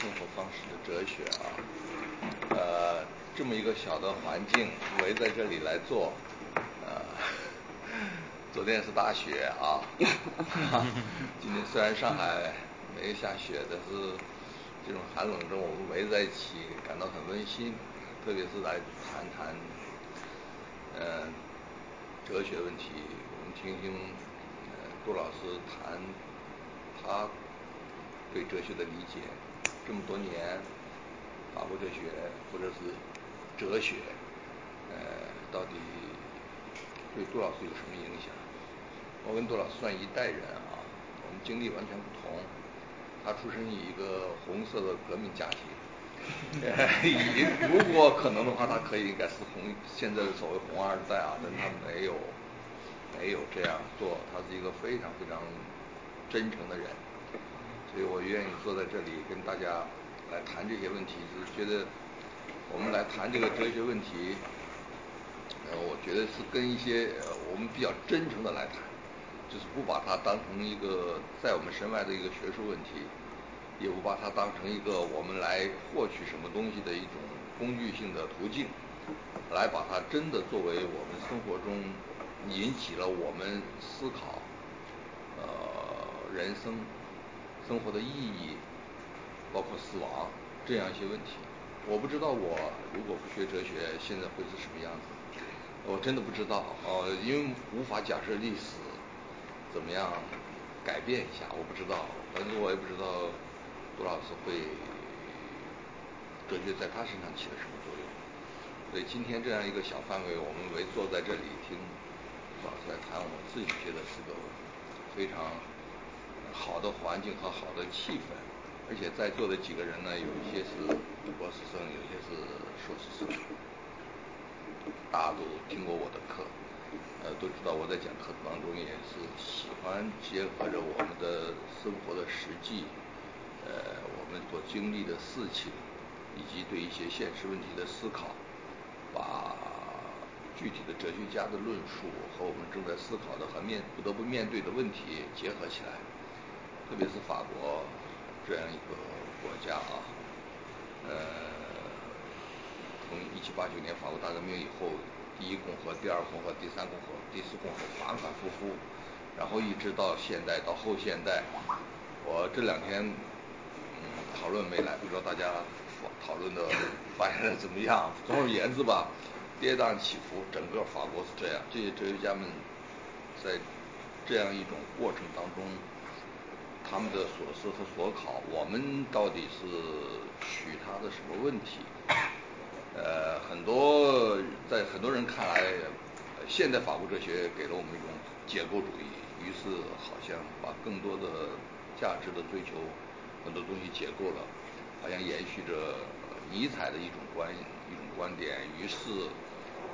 生活方式的哲学啊，呃，这么一个小的环境围在这里来做，呃，昨天是大雪啊，今天虽然上海没下雪，但是这种寒冷中我们围在一起感到很温馨，特别是来谈谈，呃，哲学问题，我们听听杜老师谈他。对哲学的理解，这么多年，法国哲学或者是哲学，呃，到底对杜老师有什么影响？我跟杜老师算一代人啊，我们经历完全不同。他出生于一个红色的革命家庭，如果可能的话，他可以应该是红现在的所谓红二代啊，但他没有没有这样做，他是一个非常非常真诚的人。所以我愿意坐在这里跟大家来谈这些问题，就是觉得我们来谈这个哲学问题，呃，我觉得是跟一些我们比较真诚的来谈，就是不把它当成一个在我们身外的一个学术问题，也不把它当成一个我们来获取什么东西的一种工具性的途径，来把它真的作为我们生活中引起了我们思考，呃，人生。生活的意义，包括死亡这样一些问题，我不知道我如果不学哲学，现在会是什么样子，我真的不知道呃，因为无法假设历史怎么样改变一下，我不知道，反正我也不知道杜老师会哲学在他身上起了什么作用。所以今天这样一个小范围，我们围坐在这里听老师来谈，我自己觉得是个非常。好的环境和好的气氛，而且在座的几个人呢，有一些是博士生，有些是硕士生，大家都听过我的课，呃，都知道我在讲课当中也是喜欢结合着我们的生活的实际，呃，我们所经历的事情，以及对一些现实问题的思考，把具体的哲学家的论述和我们正在思考的和面不得不面对的问题结合起来。特别是法国这样一个国家啊，呃，从一七八九年法国大革命以后，第一共和、第二共和、第三共和、第四共和反反复复，然后一直到现代到后现代，我这两天嗯讨论没来，不知道大家讨论的发现的怎么样？总而言之吧，跌宕起伏，整个法国是这样。这些哲学家们在这样一种过程当中。他们的所思和所考，我们到底是取他的什么问题？呃，很多在很多人看来，现代法国哲学给了我们一种解构主义，于是好像把更多的价值的追求很多东西解构了，好像延续着尼采的一种观一种观点，于是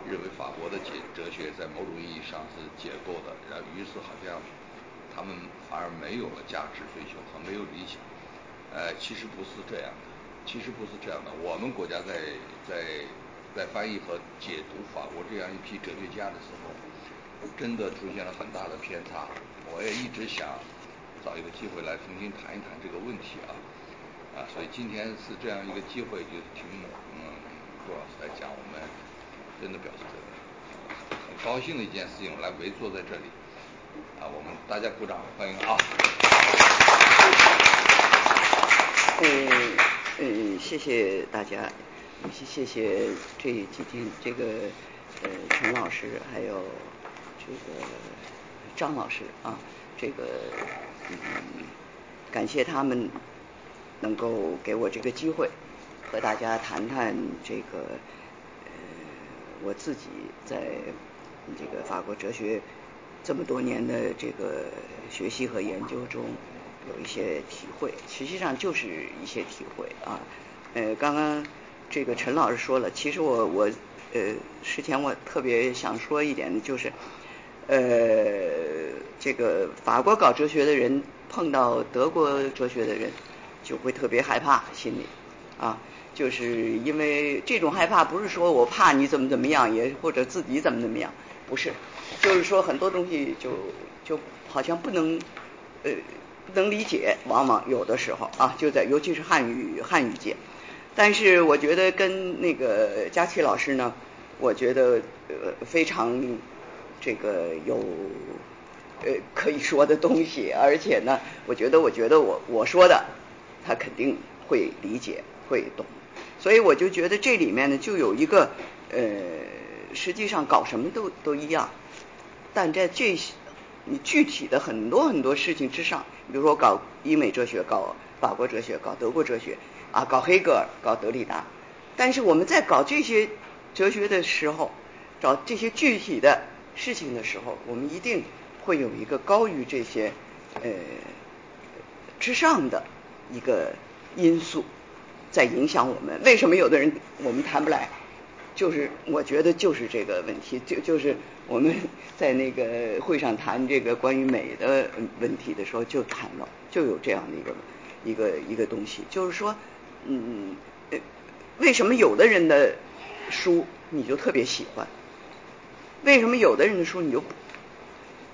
认为法国的解哲学在某种意义上是解构的，然后于是好像。他们反而没有了价值追求和没有理想，呃，其实不是这样的，其实不是这样的。我们国家在在在翻译和解读法国这样一批哲学家的时候，真的出现了很大的偏差。我也一直想找一个机会来重新谈一谈这个问题啊，啊，所以今天是这样一个机会，就是听嗯杜老师来讲，我们真的表示很高兴的一件事情，来围坐在这里。啊，我们大家鼓掌欢迎啊！嗯嗯，谢谢大家，谢谢谢这几天这个呃陈老师还有这个张老师啊，这个嗯感谢他们能够给我这个机会和大家谈谈这个呃我自己在这个法国哲学。这么多年的这个学习和研究中，有一些体会，实际上就是一些体会啊。呃，刚刚这个陈老师说了，其实我我呃，之前我特别想说一点的就是，呃，这个法国搞哲学的人碰到德国哲学的人，就会特别害怕，心里啊，就是因为这种害怕不是说我怕你怎么怎么样，也或者自己怎么怎么样，不是。就是说很多东西就就好像不能呃不能理解，往往有的时候啊，就在尤其是汉语汉语界。但是我觉得跟那个佳琪老师呢，我觉得呃非常这个有呃可以说的东西，而且呢，我觉得我觉得我我说的他肯定会理解会懂，所以我就觉得这里面呢就有一个呃实际上搞什么都都一样，但在这些你具体的很多很多事情之上，比如说搞英美哲学，搞法国哲学，搞德国哲学。啊，搞黑格尔，搞德里达，但是我们在搞这些哲学的时候，找这些具体的事情的时候，我们一定会有一个高于这些呃之上的一个因素在影响我们。为什么有的人我们谈不来？就是我觉得就是这个问题，就就是我们 在那个会上谈这个关于美的问题的时候，就谈了，就有这样的一个一个一个东西，就是说。嗯，为什么有的人的书你就特别喜欢？为什么有的人的书你就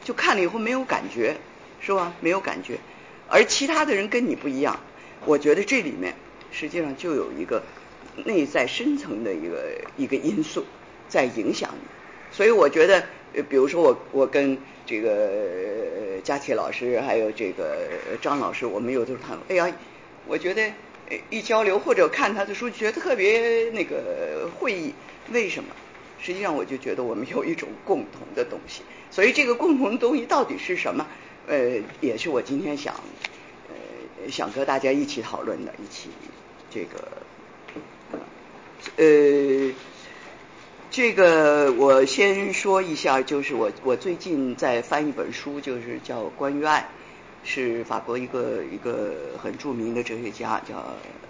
就看了以后没有感觉，是吧？没有感觉，而其他的人跟你不一样。我觉得这里面实际上就有一个内在深层的一个一个因素在影响你。所以我觉得，比如说我我跟这个佳琪老师还有这个张老师，我们有的时候谈，哎呀，我觉得。一交流或者看他的书，觉得特别那个会意。为什么？实际上，我就觉得我们有一种共同的东西。所以，这个共同的东西到底是什么？呃，也是我今天想呃想和大家一起讨论的，一起这个呃这个我先说一下，就是我我最近在翻一本书，就是叫《关于爱》。是法国一个一个很著名的哲学家，叫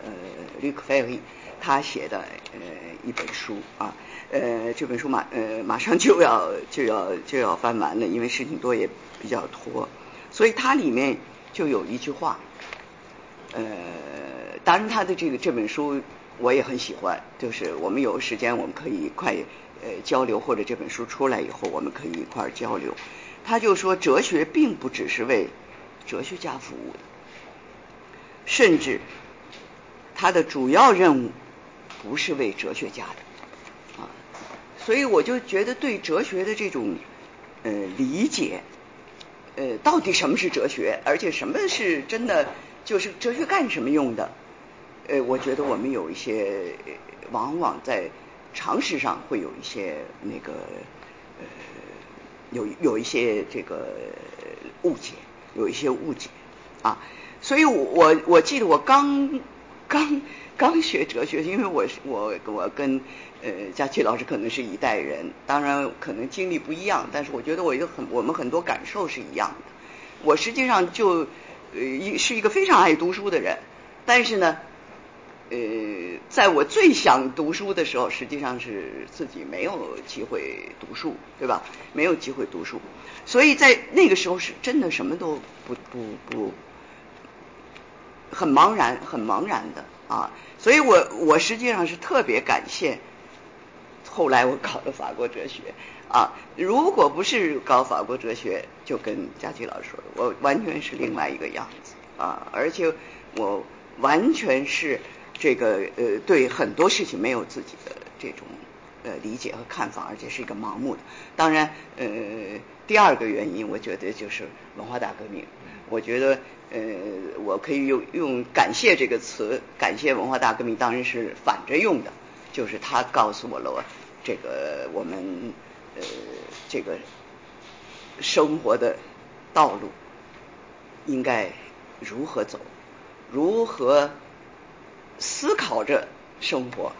呃吕克费利，他写的呃一本书啊，呃这本书马呃马上就要就要就要翻完了，因为事情多也比较拖，所以它里面就有一句话，呃当然他的这个这本书我也很喜欢，就是我们有时间我们可以一块呃交流，或者这本书出来以后我们可以一块交流。他就说哲学并不只是为哲学家服务的，甚至他的主要任务不是为哲学家的啊，所以我就觉得对哲学的这种呃理解，呃，到底什么是哲学，而且什么是真的就是哲学干什么用的？呃，我觉得我们有一些往往在常识上会有一些那个呃有有一些这个误解。有一些误解啊，所以我我我记得我刚刚刚学哲学，因为我是我我跟呃佳琪老师可能是一代人，当然可能经历不一样，但是我觉得我有很我们很多感受是一样的。我实际上就呃一是一个非常爱读书的人，但是呢。呃，在我最想读书的时候，实际上是自己没有机会读书，对吧？没有机会读书，所以在那个时候是真的什么都不不不，很茫然，很茫然的啊。所以我我实际上是特别感谢后来我搞的法国哲学啊。如果不是搞法国哲学，就跟佳琪老师说的，我完全是另外一个样子啊，而且我完全是。这个呃，对很多事情没有自己的这种呃理解和看法，而且是一个盲目的。当然，呃，第二个原因，我觉得就是文化大革命。我觉得，呃，我可以用用感谢这个词，感谢文化大革命，当然是反着用的，就是他告诉我了我这个我们呃这个生活的道路应该如何走，如何。思考着生活，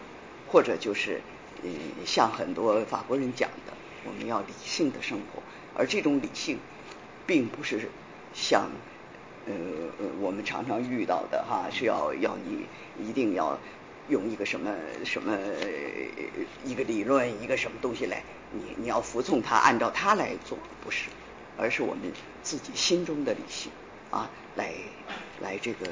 或者就是呃，像很多法国人讲的，我们要理性的生活。而这种理性，并不是像呃我们常常遇到的哈，是要要你一定要用一个什么什么一个理论，一个什么东西来，你你要服从他，按照他来做，不是，而是我们自己心中的理性啊，来来这个。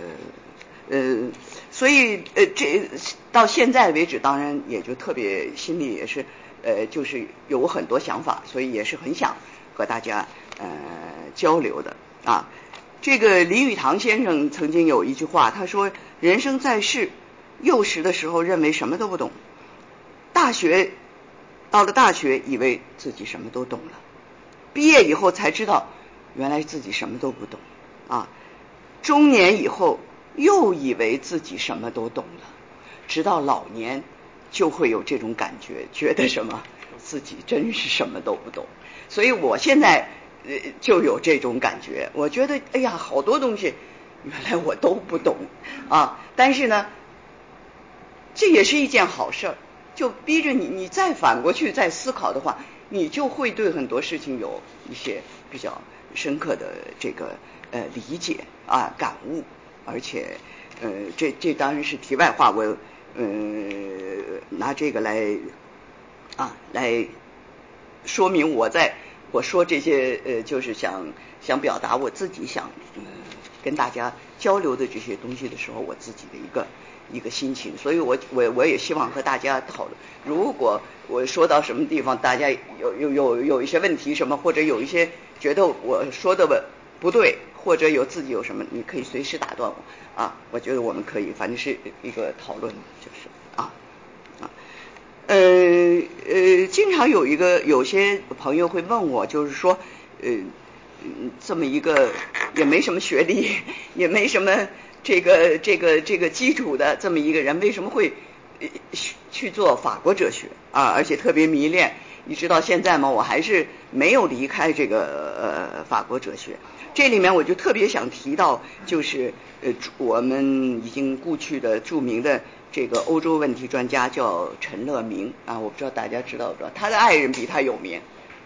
呃，所以呃，这到现在为止，当然也就特别心里也是呃，就是有很多想法，所以也是很想和大家呃交流的啊。这个林语堂先生曾经有一句话，他说：“人生在世，幼时的时候认为什么都不懂，大学到了大学，以为自己什么都懂了，毕业以后才知道原来自己什么都不懂啊。中年以后又以为自己什么都懂了，直到老年就会有这种感觉，觉得什么自己真是什么都不懂。所以我现在。”呃，就有这种感觉。我觉得，哎呀，好多东西原来我都不懂啊。但是呢，这也是一件好事儿，就逼着你，你再反过去再思考的话，你就会对很多事情有一些比较深刻的这个呃理解啊感悟。而且，呃，这这当然是题外话，我呃拿这个来啊来说明我在。我说这些呃，就是想想表达我自己想跟大家交流的这些东西的时候，我自己的一个一个心情。所以我我我也希望和大家讨论。如果我说到什么地方，大家有有有有一些问题什么，或者有一些觉得我说的不对，或者有自己有什么，你可以随时打断我啊。我觉得我们可以，反正是一个讨论，就是啊啊。呃呃，经常有一个有些朋友会问我，就是说，呃，这么一个也没什么学历，也没什么这个这个这个基础的这么一个人，为什么会去做法国哲学啊？而且特别迷恋，一直到现在嘛，我还是没有离开这个呃法国哲学。这里面我就特别想提到，就是呃我们已经故去的著名的。这个欧洲问题专家叫陈乐明啊，我不知道大家知道不知道，他的爱人比他有名，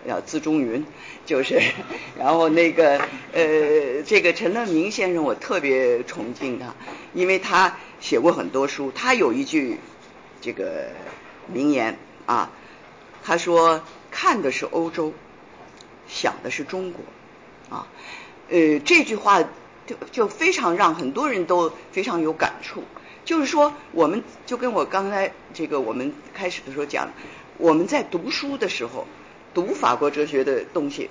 叫资中云，就是，然后那个呃，这个陈乐明先生我特别崇敬他，因为他写过很多书，他有一句这个名言啊，他说看的是欧洲，想的是中国啊，呃，这句话就就非常让很多人都非常有感触。就是说，我们就跟我刚才这个我们开始的时候讲，我们在读书的时候，读法国哲学的东西，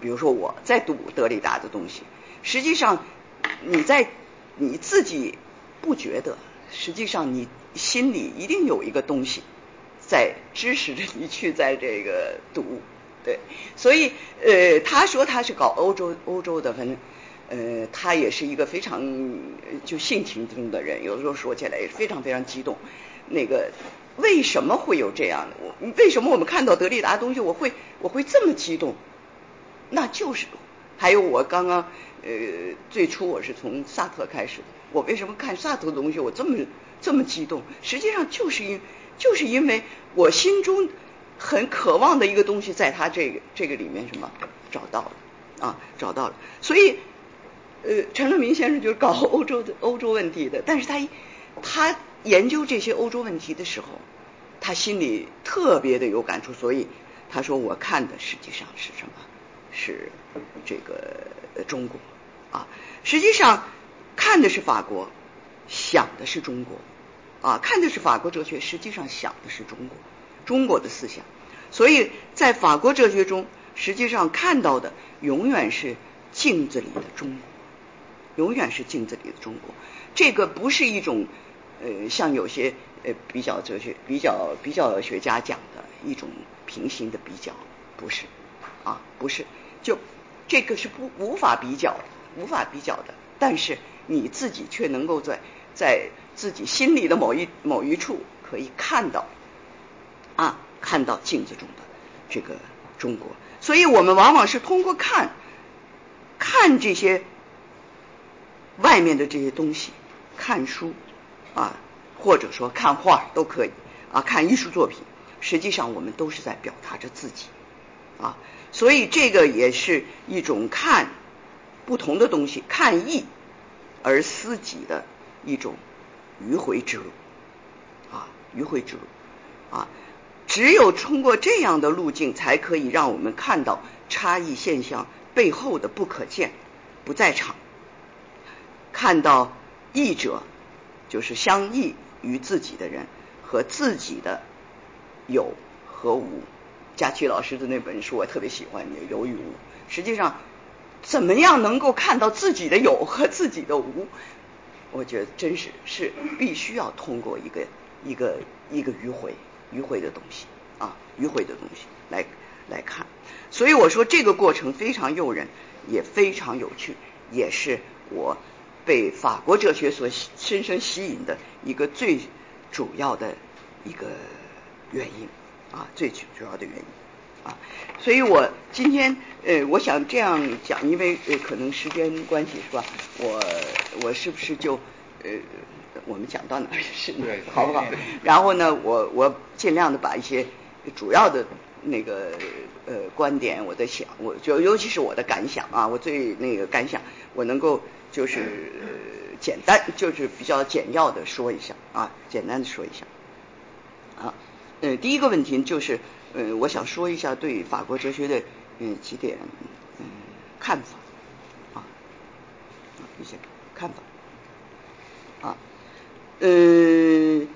比如说我在读德里达的东西，实际上你在你自己不觉得，实际上你心里一定有一个东西在支持着你去在这个读，对，所以呃，他说他是搞欧洲欧洲的，反正。呃，他也是一个非常就性情中的人，有的时候说起来也是非常非常激动。那个为什么会有这样的？我为什么我们看到德里达东西，我会我会这么激动？那就是还有我刚刚呃最初我是从萨特开始的，我为什么看萨特的东西我这么这么激动？实际上就是因就是因为我心中很渴望的一个东西，在他这个这个里面什么找到了。啊，找到了，所以。呃，陈乐明先生就是搞欧洲的欧洲问题的，但是他他研究这些欧洲问题的时候，他心里特别的有感触，所以他说我看的实际上是什么？是这个中国。啊，实际上看的是法国，想的是中国。啊，看的是法国哲学，实际上想的是中国。中国的思想，所以在法国哲学中，实际上看到的永远是镜子里的中国。永远是镜子里的中国，这个不是一种呃，像有些呃比较哲学、比较比较学家讲的一种平行的比较，不是。啊，不是，就这个是不无法比较的、无法比较的。但是你自己却能够在在自己心里的某一某一处可以看到，看到镜子中的这个中国。所以我们往往是通过看看这些。外面的这些东西，看书啊，或者说看画都可以啊，看艺术作品，实际上我们都是在表达着自己啊，所以这个也是一种看不同的东西，看义而思己的一种迂回之路啊，迂回之路啊，只有通过这样的路径，才可以让我们看到差异现象背后的不可见、不在场。看到异者，就是相异于自己的人和自己的有和无。佳琪老师的那本书我特别喜欢，有与无。实际上，怎么样能够看到自己的有和自己的无？我觉得真是是必须要通过一个一个一个迂回迂回的东西啊，迂回的东西来来看。所以我说这个过程非常诱人，也非常有趣，也是我被法国哲学所深深吸引的一个最主要的一个原因啊，最主要的原因。啊，所以我今天呃，我想这样讲，因为呃可能时间关系是吧？我我是不是就呃我们讲到哪儿是好不好？然后呢，我我尽量的把一些主要的那个呃观点，我在想，我就尤其是我的感想啊，我最那个感想，我能够就是简单，就是比较简要的说一下啊，简单的说一下啊。呃，第一个问题就是。呃，我想说一下对法国哲学的嗯几点嗯看法啊一些看法啊呃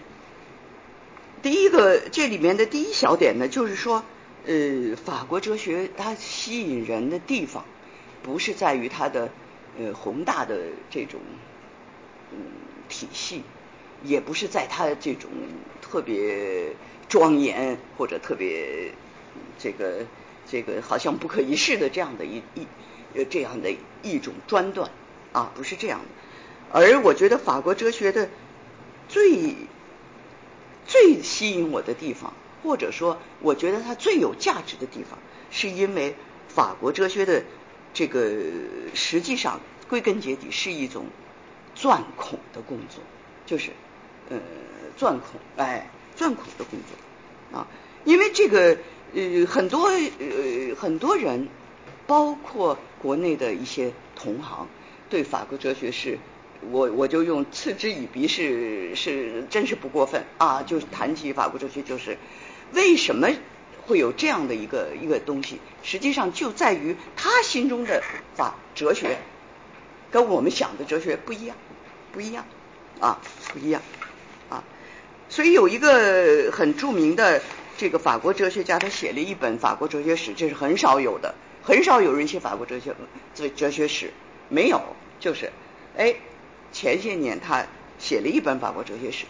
第一个这里面的第一小点呢，就是说呃法国哲学它吸引人的地方不是在于它的呃宏大的这种嗯体系，也不是在它这种特别。庄严或者特别这个这个好像不可一世的这样的一一呃这样的一种专断啊，不是这样的。而我觉得法国哲学的最最吸引我的地方，或者说我觉得它最有价值的地方，是因为法国哲学的这个实际上归根结底是一种钻孔的工作，就是呃钻孔哎。钻孔的工作啊，因为这个呃很多呃很多人，包括国内的一些同行，对法国哲学是，我我就用嗤之以鼻是是真是不过分啊，就谈起法国哲学就是为什么会有这样的一个一个东西，实际上就在于他心中的法哲学跟我们想的哲学不一样，不一样啊，不一样啊。所以有一个很著名的这个法国哲学家，他写了一本法国哲学史，这是很少有的，很少有人写法国哲学哲哲学史，没有，就是哎，前些年他写了一本法国哲学史，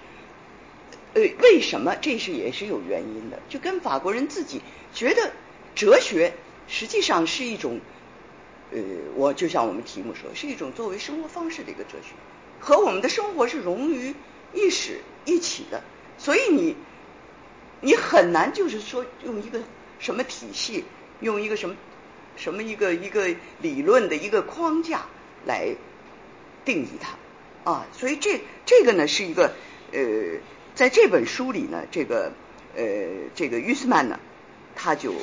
呃，为什么？这是也是有原因的，就跟法国人自己觉得哲学实际上是一种，呃，我就像我们题目说，是一种作为生活方式的一个哲学，和我们的生活是融于一史一起的。所以你你很难就是说用一个什么体系，用一个什么什么一个一个理论的一个框架来定义它啊，所以这这个呢是一个呃在这本书里呢，这个呃这个于斯曼呢他就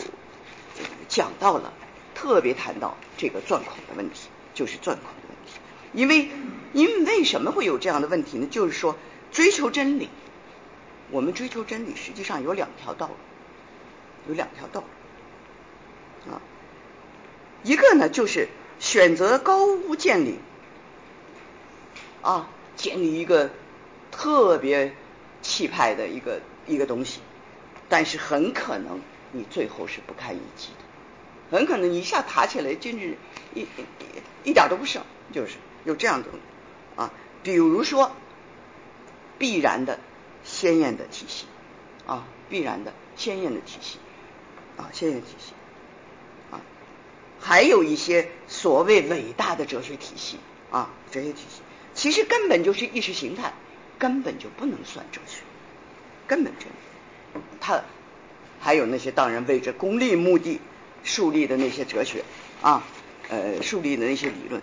讲到了，特别谈到这个钻孔的问题，就是钻孔的问题，因为因为为什么会有这样的问题呢？就是说追求真理。我们追求真理，实际上有两条道路，有两条道路啊。一个呢，就是选择高屋建瓴啊，建立一个特别气派的一个一个东西，但是很可能你最后是不堪一击的，很可能你一下爬起来，甚至一一点都不剩，就是有这样的啊。比如说，必然的。鲜艳的体系啊，必然的鲜艳的体系啊，鲜艳体系啊，还有一些所谓伟大的哲学体系。啊，哲学体系其实根本就是意识形态，根本就不能算哲学，根本就他还有那些当然为着功利目的树立的那些哲学啊，呃，树立的那些理论，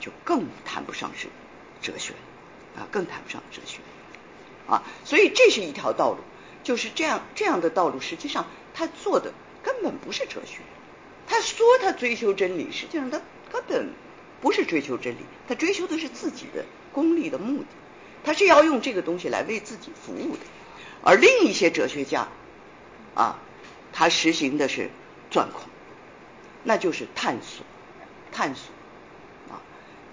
就更谈不上是哲学啊，更谈不上哲学。啊，所以这是一条道路，就是这样这样的道路，实际上他做的根本不是哲学。他说他追求真理，实际上他根本不是追求真理，他追求的是自己的功利的目的，他是要用这个东西来为自己服务的。而另一些哲学家啊，他实行的是钻孔，那就是探索，探索啊，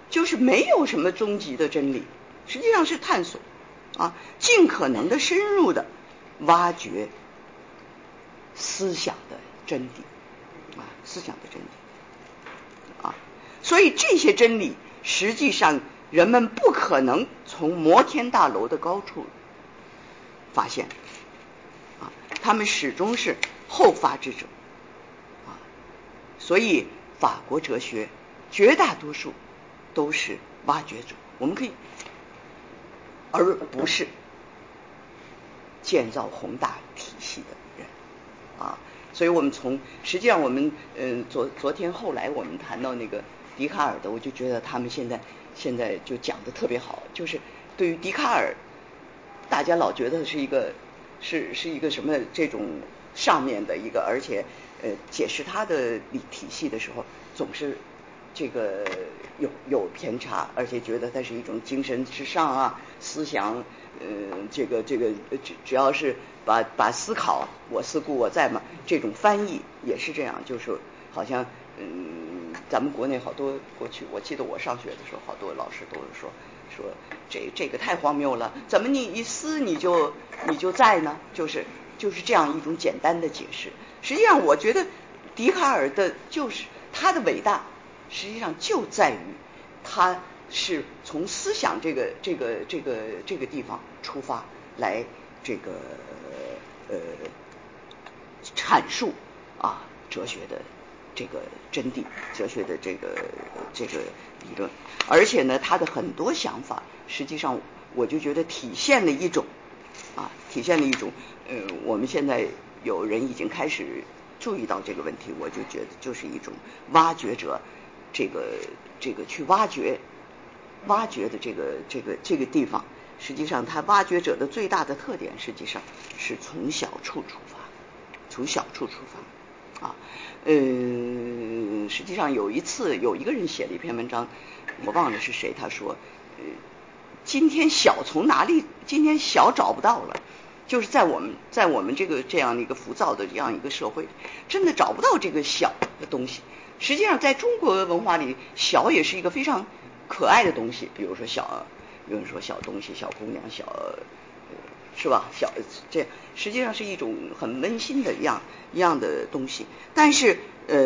就是没有什么终极的真理，实际上是探索。啊，尽可能的深入的挖掘思想的真谛，啊，思想的真谛，所以这些真理实际上人们不可能从摩天大楼的高处发现，啊，他们始终是后发制者，啊，所以法国哲学绝大多数都是挖掘者，我们可以，而不是建造宏大体系的人，啊。所以我们从实际上我们嗯昨昨天后来我们谈到那个笛卡尔的，我就觉得他们现在现在就讲的特别好，就是对于笛卡尔，大家老觉得是一个是是一个什么这种上面的一个，而且呃解释他的理体系的时候总是这个有有偏差，而且觉得他是一种精神之上啊思想。呃，这个这个只只要是把把思考我思故我在嘛，这种翻译也是这样，就是好像嗯，咱们国内好多过去，我记得我上学的时候，好多老师都是说说这这个太荒谬了，怎么你一撕你就你就在呢？就是就是这样一种简单的解释。实际上，我觉得笛卡尔的就是他的伟大，实际上就在于他。是从思想这个这个这个这个地方出发来这个呃阐述啊哲学的这个真谛，哲学的这个这个理论，而且呢，他的很多想法，实际上我就觉得体现了一种啊，体现了一种呃，我们现在有人已经开始注意到这个问题，我就觉得就是一种挖掘者，这个这个去挖掘。挖掘的这个这个这个地方，实际上他挖掘者的最大的特点，实际上是从小处出发，从小处出发啊。呃，实际上有一次有一个人写了一篇文章，我忘了是谁，他说，呃，今天小从哪里？今天小找不到了，就是在我们在我们这个这样的一个浮躁的这样一个社会，真的找不到这个小的东西。实际上，在中国文化里，小也是一个非常。可爱的东西，比如说小，有人说小东西、小姑娘、小，是吧？小这实际上是一种很温馨的一样一样的东西。但是呃，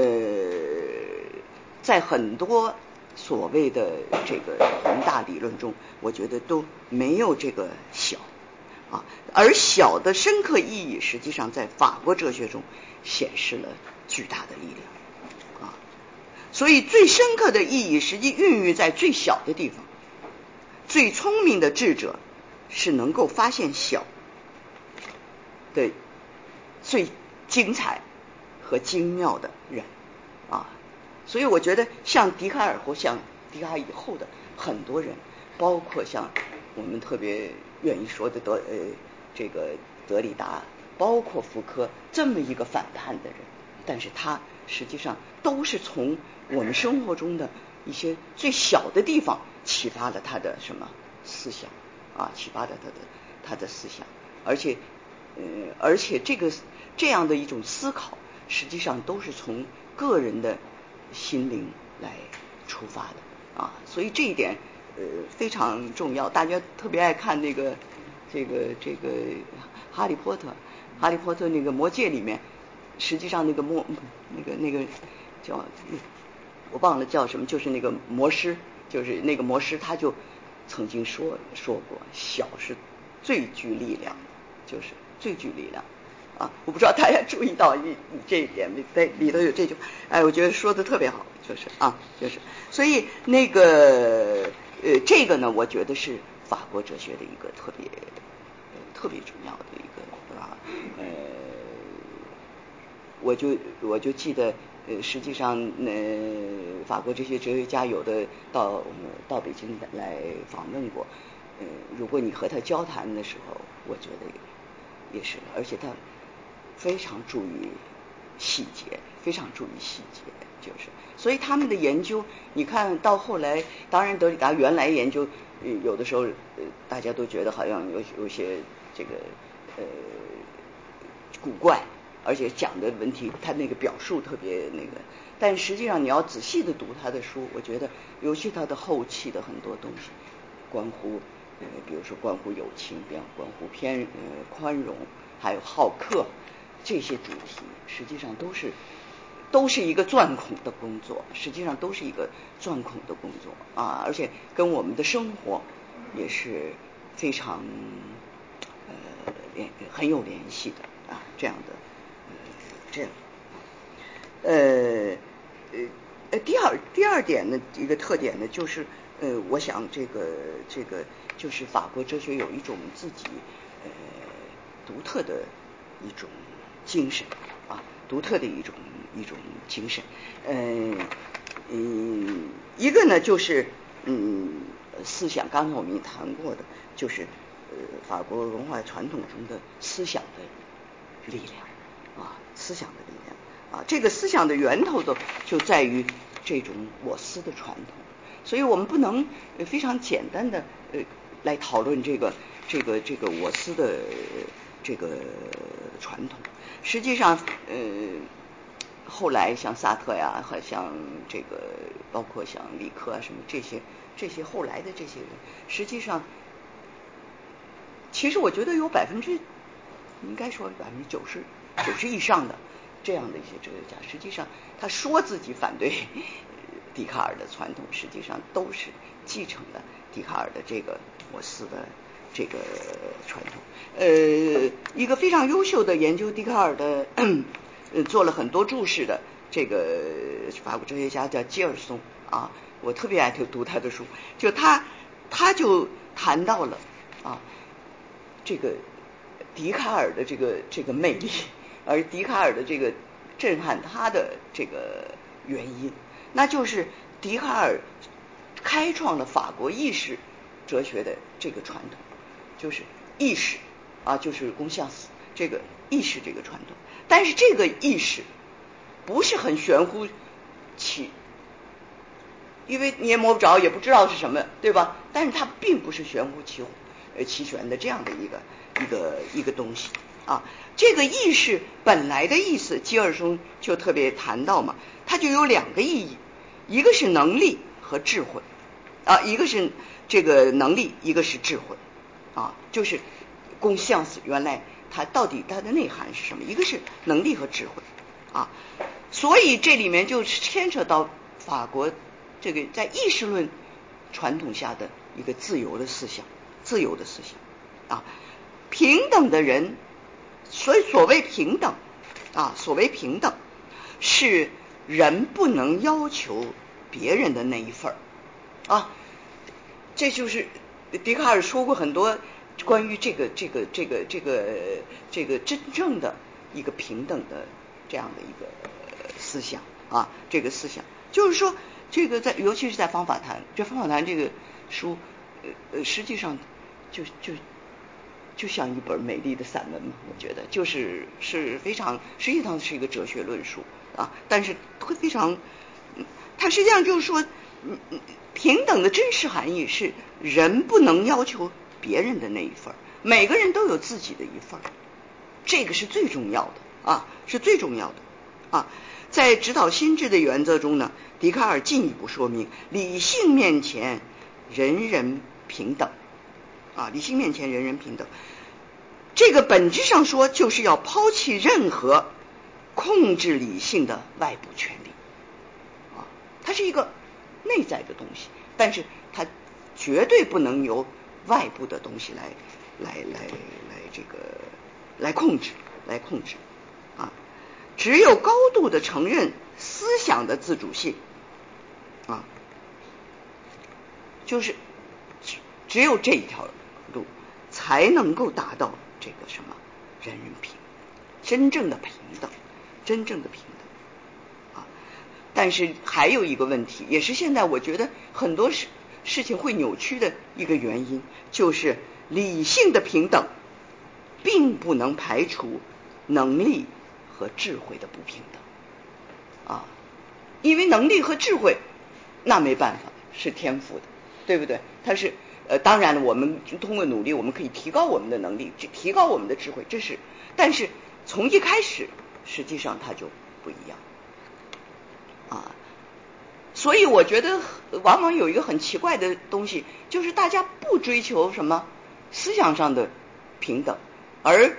在很多所谓的这个宏大理论中，我觉得都没有这个小啊。而小的深刻意义，实际上在法国哲学中显示了巨大的力量。啊所以，最深刻的意义实际孕育在最小的地方。最聪明的智者是能够发现小的最精彩和精妙的人啊。所以，我觉得像笛卡尔或像笛卡尔以后的很多人，包括像我们特别愿意说的德呃这个德里达，包括福柯这么一个反叛的人，但是他实际上都是从。我们生活中的一些最小的地方，启发了他的什么思想啊？启发了他的他的思想，而且呃，而且这个这样的一种思考，实际上都是从个人的心灵来出发的啊。所以这一点呃非常重要。大家特别爱看那个这个这个哈利波特，哈利波特那个魔戒里面，实际上那个魔那个那个叫。我忘了叫什么，就是那个魔师，就是那个魔师，他就曾经说说过，小是最具力量的，就是最具力量啊！我不知道大家注意到一这一点没？在里头有这句，哎，我觉得说的特别好，就是啊，就是，所以那个呃，这个呢，我觉得是法国哲学的一个特别特别重要的一个啊，呃，我就我就记得。呃，实际上，呃法国这些哲学家有的到到北京来访问过。呃，如果你和他交谈的时候，我觉得也是，而且他非常注意细节，非常注意细节，就是。所以他们的研究，你看到后来，当然德里达原来研究，有的时候大家都觉得好像有有些这个呃古怪。而且讲的问题，他那个表述特别那个，但实际上你要仔细的读他的书，我觉得尤其他的后期的很多东西，关乎呃，比如说关乎友情，比方关乎偏呃宽容，还有好客这些主题，实际上都是都是一个钻孔的工作，实际上都是一个钻孔的工作啊，而且跟我们的生活也是非常呃联很有联系的啊，这样的呃这样呃呃第二第二点呢一个特点呢就是呃我想这个这个就是法国哲学有一种自己呃独特的一种精神啊，独特的一种。一种精神，嗯嗯，一个呢就是嗯思想，刚才我们也谈过的，就是呃法国文化传统中的思想的力量，思想的力量啊，这个思想的源头的就在于这种我思的传统，所以我们不能非常简单的呃来讨论这个这个这个我思的这个传统，实际上呃。后来像萨特呀，和像这个，包括像李克啊什么这些，这些后来的这些人，实际上，其实我觉得有百分之，应该说百分之九十九十以上的这样的一些哲学家，实际上他说自己反对笛卡尔的传统，实际上都是继承了笛卡尔的这个我思的这个传统。呃，一个非常优秀的研究笛卡尔的。呃，做了很多注释的这个法国哲学家叫基尔松啊，我特别爱读读他的书，就他他就谈到了啊这个笛卡尔的这个这个魅力，而笛卡尔的这个震撼他的这个原因，那就是笛卡尔开创了法国意识哲学的这个传统，就是意识啊，就是公相思这个意识这个传统。但是这个意识不是很玄乎其，因为你也摸不着，也不知道是什么，对吧？但是它并不是玄乎其呃其玄的这样的一个一个一个东西啊。这个意识本来的意思，基尔松就特别谈到嘛，它就有两个意义，一个是能力和智慧啊，一个是这个能力，一个是智慧啊，就是公相死原来。它到底它的内涵是什么？一个是能力和智慧啊，所以这里面就牵扯到法国这个在意识论传统下的一个自由的思想，自由的思想啊，平等的人，所以所谓平等啊，所谓平等是人不能要求别人的那一份儿啊，这就是笛卡尔说过很多。关于这个这个这个这个这个真正的一个平等的这样的一个思想啊，这个思想就是说，这个在尤其是在方法谈，这方法谈这个书，呃呃，实际上就就就像一本美丽的散文嘛，我觉得就是是非常实际上是一个哲学论述啊，但是会非常，它实际上就是说，平等的真实含义是人不能要求。别人的那一份每个人都有自己的一份这个是最重要的啊，是最重要的啊。在指导心智的原则中呢，笛卡尔进一步说明，理性面前人人平等啊，理性面前人人平等。这个本质上说，就是要抛弃任何控制理性的外部权利啊，它是一个内在的东西，但是它绝对不能由。外部的东西来，来，来，来，这个来控制，来控制啊！只有高度的承认思想的自主性啊，就是只只有这一条才能够达到这个什么人人平，真正的平等，真正的平等啊！但是还有一个问题，也是现在我觉得很多事。事情会扭曲的一个原因，就是理性的平等，并不能排除能力和智慧的不平等啊，因为能力和智慧那没办法是天赋的，对不对？它是呃，当然了，我们通过努力，我们可以提高我们的能力，提高我们的智慧，这是，但是从一开始，实际上它就不一样啊。所以我觉得，往往有一个很奇怪的东西，就是大家不追求什么思想上的平等，而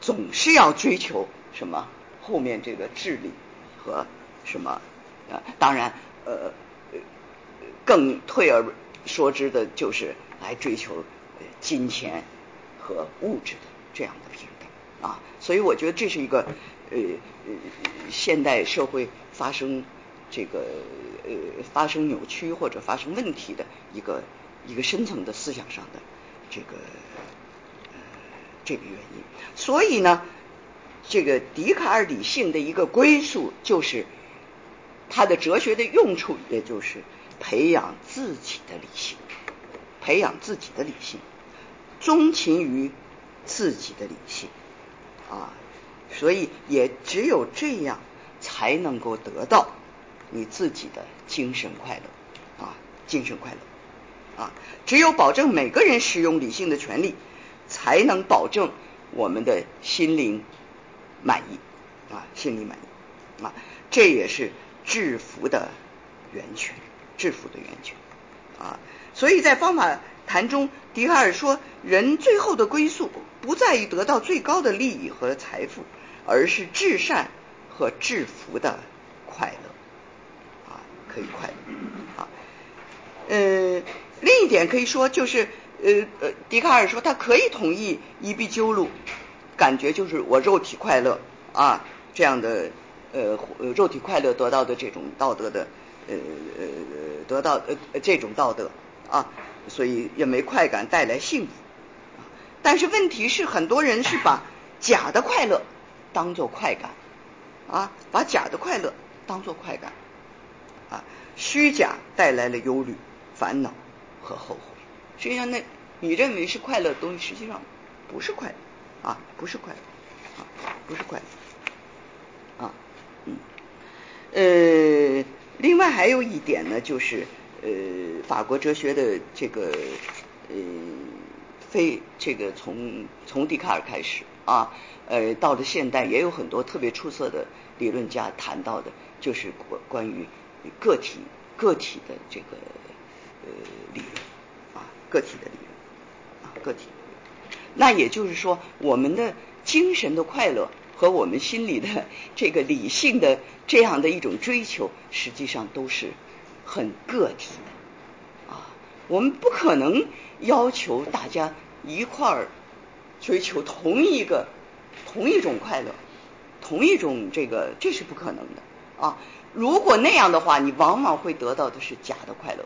总是要追求什么后面这个智力和什么啊？当然，呃，更退而说之的就是来追求金钱和物质的这样的平等啊。所以我觉得这是一个呃现代社会发生这个呃发生扭曲或者发生问题的一个一个深层的思想上的这个呃这个原因。所以呢。这个笛卡尔理性的一个归宿，就是他的哲学的用处，也就是培养自己的理性，培养自己的理性，钟情于自己的理性啊，所以也只有这样才能够得到你自己的精神快乐啊，精神快乐啊，只有保证每个人使用理性的权利，才能保证我们的心灵。满意啊，心里满意啊，这也是制服的源泉，制服的源泉啊。所以在方法谈中，笛卡尔说，人最后的归宿不在于得到最高的利益和财富，而是至善和至福的快乐啊，可以快乐啊。呃，另一点可以说就是，呃呃，笛卡尔说他可以同意伊壁鸠鲁。感觉就是我肉体快乐啊，这样的呃肉体快乐得到的这种道德的呃呃得到呃这种道德啊，所以认为快感带来幸福。但是问题是，很多人是把假的快乐当做快感啊，把假的快乐当做快感啊，虚假带来了忧虑、烦恼和后悔。实际上，那你认为是快乐的东西，实际上不是快乐。啊，不是快乐，啊，不是快乐，啊，嗯，呃，另外还有一点呢，就是呃，法国哲学的这个呃，非这个从从笛卡尔开始啊，呃，到了现代也有很多特别出色的理论家谈到的，就是关关于个体个体的这个呃理论啊，个体的理论啊，个体。那也就是说，我们的精神的快乐和我们心里的这个理性的这样的一种追求，实际上都是很个体的啊。我们不可能要求大家一块儿追求同一个同一种快乐，同一种这个这是不可能的啊。如果那样的话，你往往会得到的是假的快乐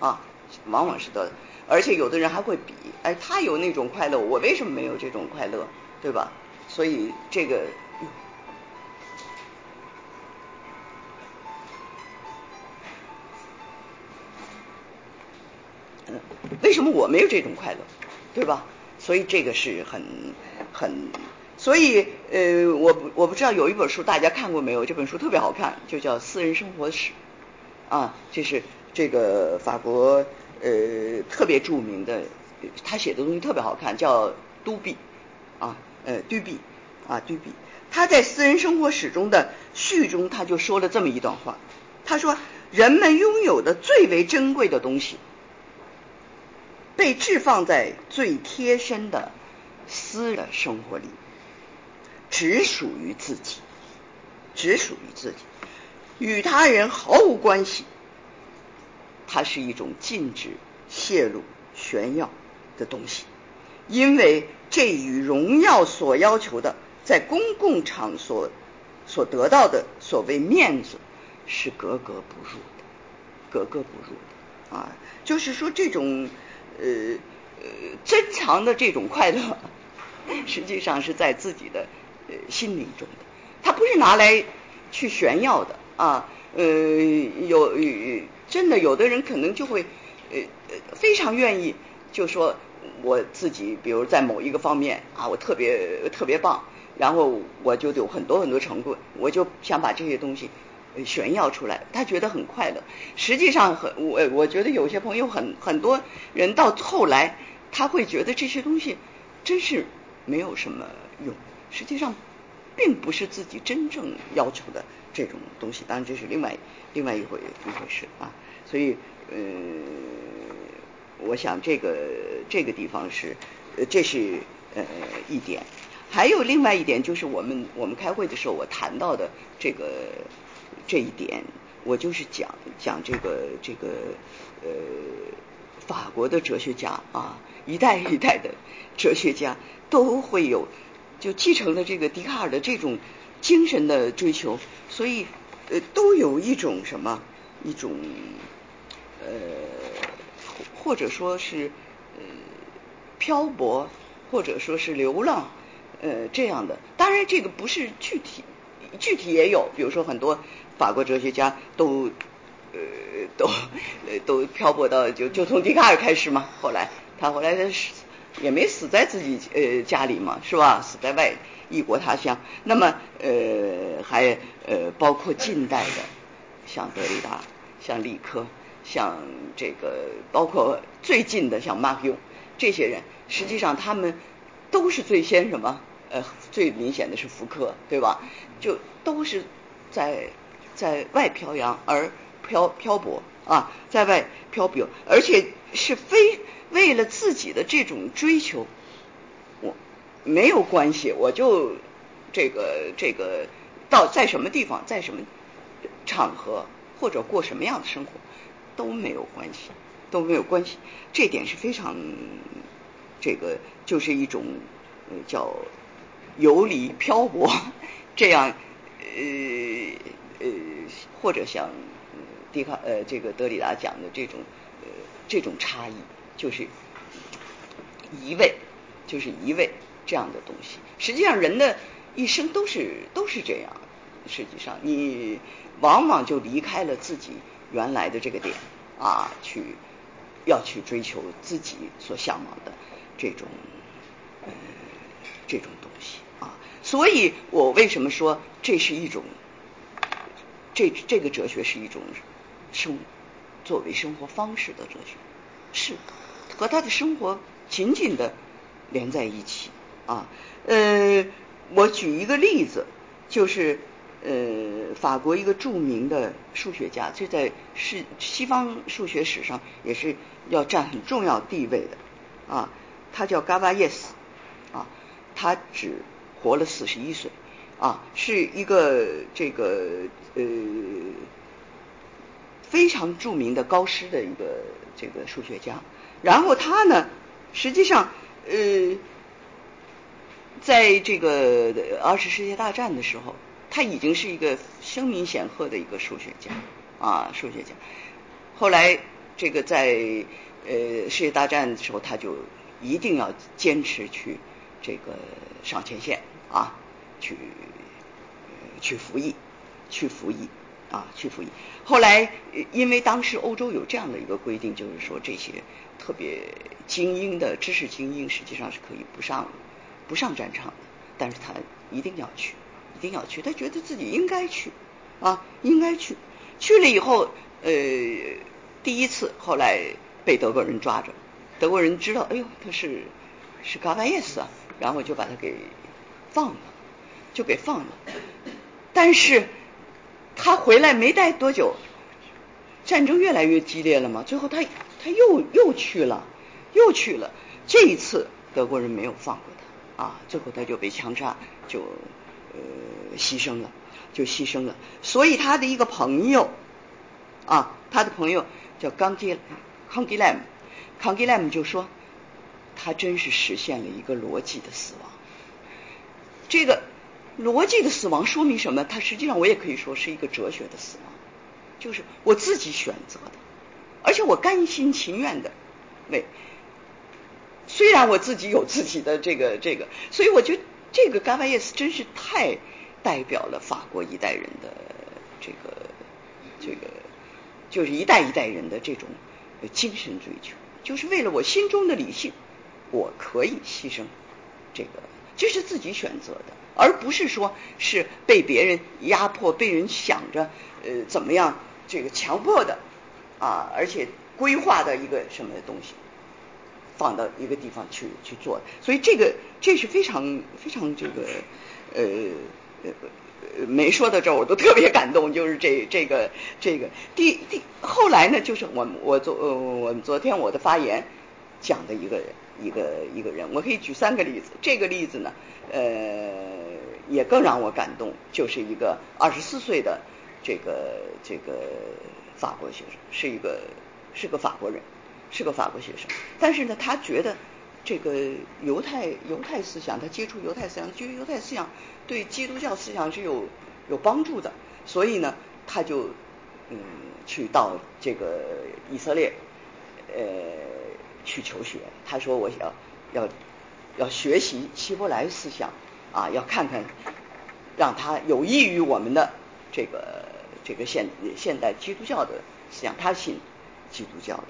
啊，往往是得。而且有的人还会比，哎，他有那种快乐，我为什么没有这种快乐，对吧？所以这个，为什么我没有这种快乐，对吧？所以这个是很很，所以呃，我我不知道有一本书大家看过没有？这本书特别好看，就叫《私人生活史》，啊，这是这个法国。呃，特别著名的，他写的东西特别好看，叫杜比啊，呃，杜比啊，杜比。他在私人生活史中的序中，他就说了这么一段话。他说：“人们拥有的最为珍贵的东西，被置放在最贴身的私的生活里，只属于自己，只属于自己，与他人毫无关系。”它是一种禁止泄露、炫耀的东西，因为这与荣耀所要求的在公共场所所得到的所谓面子是格格不入的，格格不入的啊！就是说，这种呃呃珍藏的这种快乐，实际上是在自己的呃心灵中的，它不是拿来去炫耀的啊。呃，有真的有的人可能就会呃非常愿意，就说我自己，比如在某一个方面啊，我特别特别棒，然后我就有很多很多成功，我就想把这些东西炫耀出来，他觉得很快乐。实际上，很我我觉得有些朋友很很多人到后来，他会觉得这些东西真是没有什么用。实际上。并不是自己真正要求的这种东西，当然这是另外另外一回一回事啊。所以，呃，我想这个这个地方是，呃这是呃一点。还有另外一点就是我们我们开会的时候我谈到的这个这一点，我就是讲讲这个这个呃法国的哲学家啊，一代一代的哲学家都会有就继承了这个笛卡尔的这种精神的追求，所以呃都有一种什么一种呃或者说是呃漂泊或者说是流浪呃这样的，当然这个不是具体。具体也有，比如说很多法国哲学家都呃都呃都漂泊到就就从笛卡尔开始嘛，后来他后来他也没死在自己呃家里嘛，是吧？死在外异国他乡。那么呃还呃包括近代的像德里达、像李科、像这个包括最近的像马克用这些人，实际上他们都是最先什么？呃，最明显的是福柯，对吧？就都是在在外漂洋而漂漂泊啊，在外漂泊，而且是非为了自己的这种追求，我没有关系，我就这个这个到在什么地方，在什么场合或者过什么样的生活都没有关系，都没有关系，这点是非常这个就是一种叫。游离漂泊，这样呃呃，或者像笛卡呃这个德里达讲的这种呃这种差异，就是一位，就是一位这样的东西。实际上人的一生都是都是这样。实际上你往往就离开了自己原来的这个点啊，去要去追求自己所向往的这种呃这种东西啊。所以我为什么说这是一种，这这个哲学是一种生作为生活方式的哲学，是和他的生活紧紧的连在一起啊。呃，我举一个例子，就是呃，法国一个著名的数学家，这在是西方数学史上也是要占很重要地位的啊。他叫嘎巴耶斯啊，他只。活了四十一岁，啊，是一个这个呃非常著名的高师的一个这个数学家。然后他呢，实际上呃，在这个二次世界大战的时候，他已经是一个声名显赫的一个数学家啊，数学家。后来这个在呃世界大战的时候，他就一定要坚持去。这个上前线啊，去去服役，去服役啊，去服役。后来因为当时欧洲有这样的一个规定，就是说这些特别精英的知识精英实际上是可以不上不上战场的，但是他一定要去，一定要去，他觉得自己应该去啊，应该去。去了以后，呃，第一次后来被德国人抓着，德国人知道，哎呦，他是是嘎巴耶斯啊。然后就把他给放了，就给放了。但是他回来没待多久，战争越来越激烈了嘛。最后他他又又去了，又去了。这一次德国人没有放过他啊，最后他就被枪杀，就呃牺牲了，就牺牲了。所以他的一个朋友啊，他的朋友叫康基康基莱姆，康基莱姆就说。他真是实现了一个逻辑的死亡。这个逻辑的死亡说明什么？它实际上我也可以说是一个哲学的死亡，就是我自己选择的，而且我甘心情愿的为。虽然我自己有自己的这个这个，所以我觉得这个甘巴耶斯真是太代表了法国一代人的这个这个，就是一代一代人的这种精神追求，就是为了我心中的理性。我可以牺牲，这个这是自己选择的，而不是说是被别人压迫、被人想着呃怎么样这个强迫的啊，而且规划的一个什么东西放到一个地方去去做，所以这个这是非常非常这个呃呃没说到这儿我都特别感动，就是这这个这个第第后来呢，就是我我昨我昨天我的发言讲的一个人。一个一个人，我可以举三个例子。这个例子呢，呃，也更让我感动，就是一个二十四岁的这个这个法国学生，是一个是个法国人，是个法国学生。但是呢，他觉得这个犹太犹太思想，他接触犹太思想，觉得犹太思想对基督教思想是有有帮助的，所以呢，他就嗯去到这个以色列呃去求学。他说我要要要学习希伯来思想啊，要看看让他有益于我们的这个这个现现代基督教的思想。他信基督教的，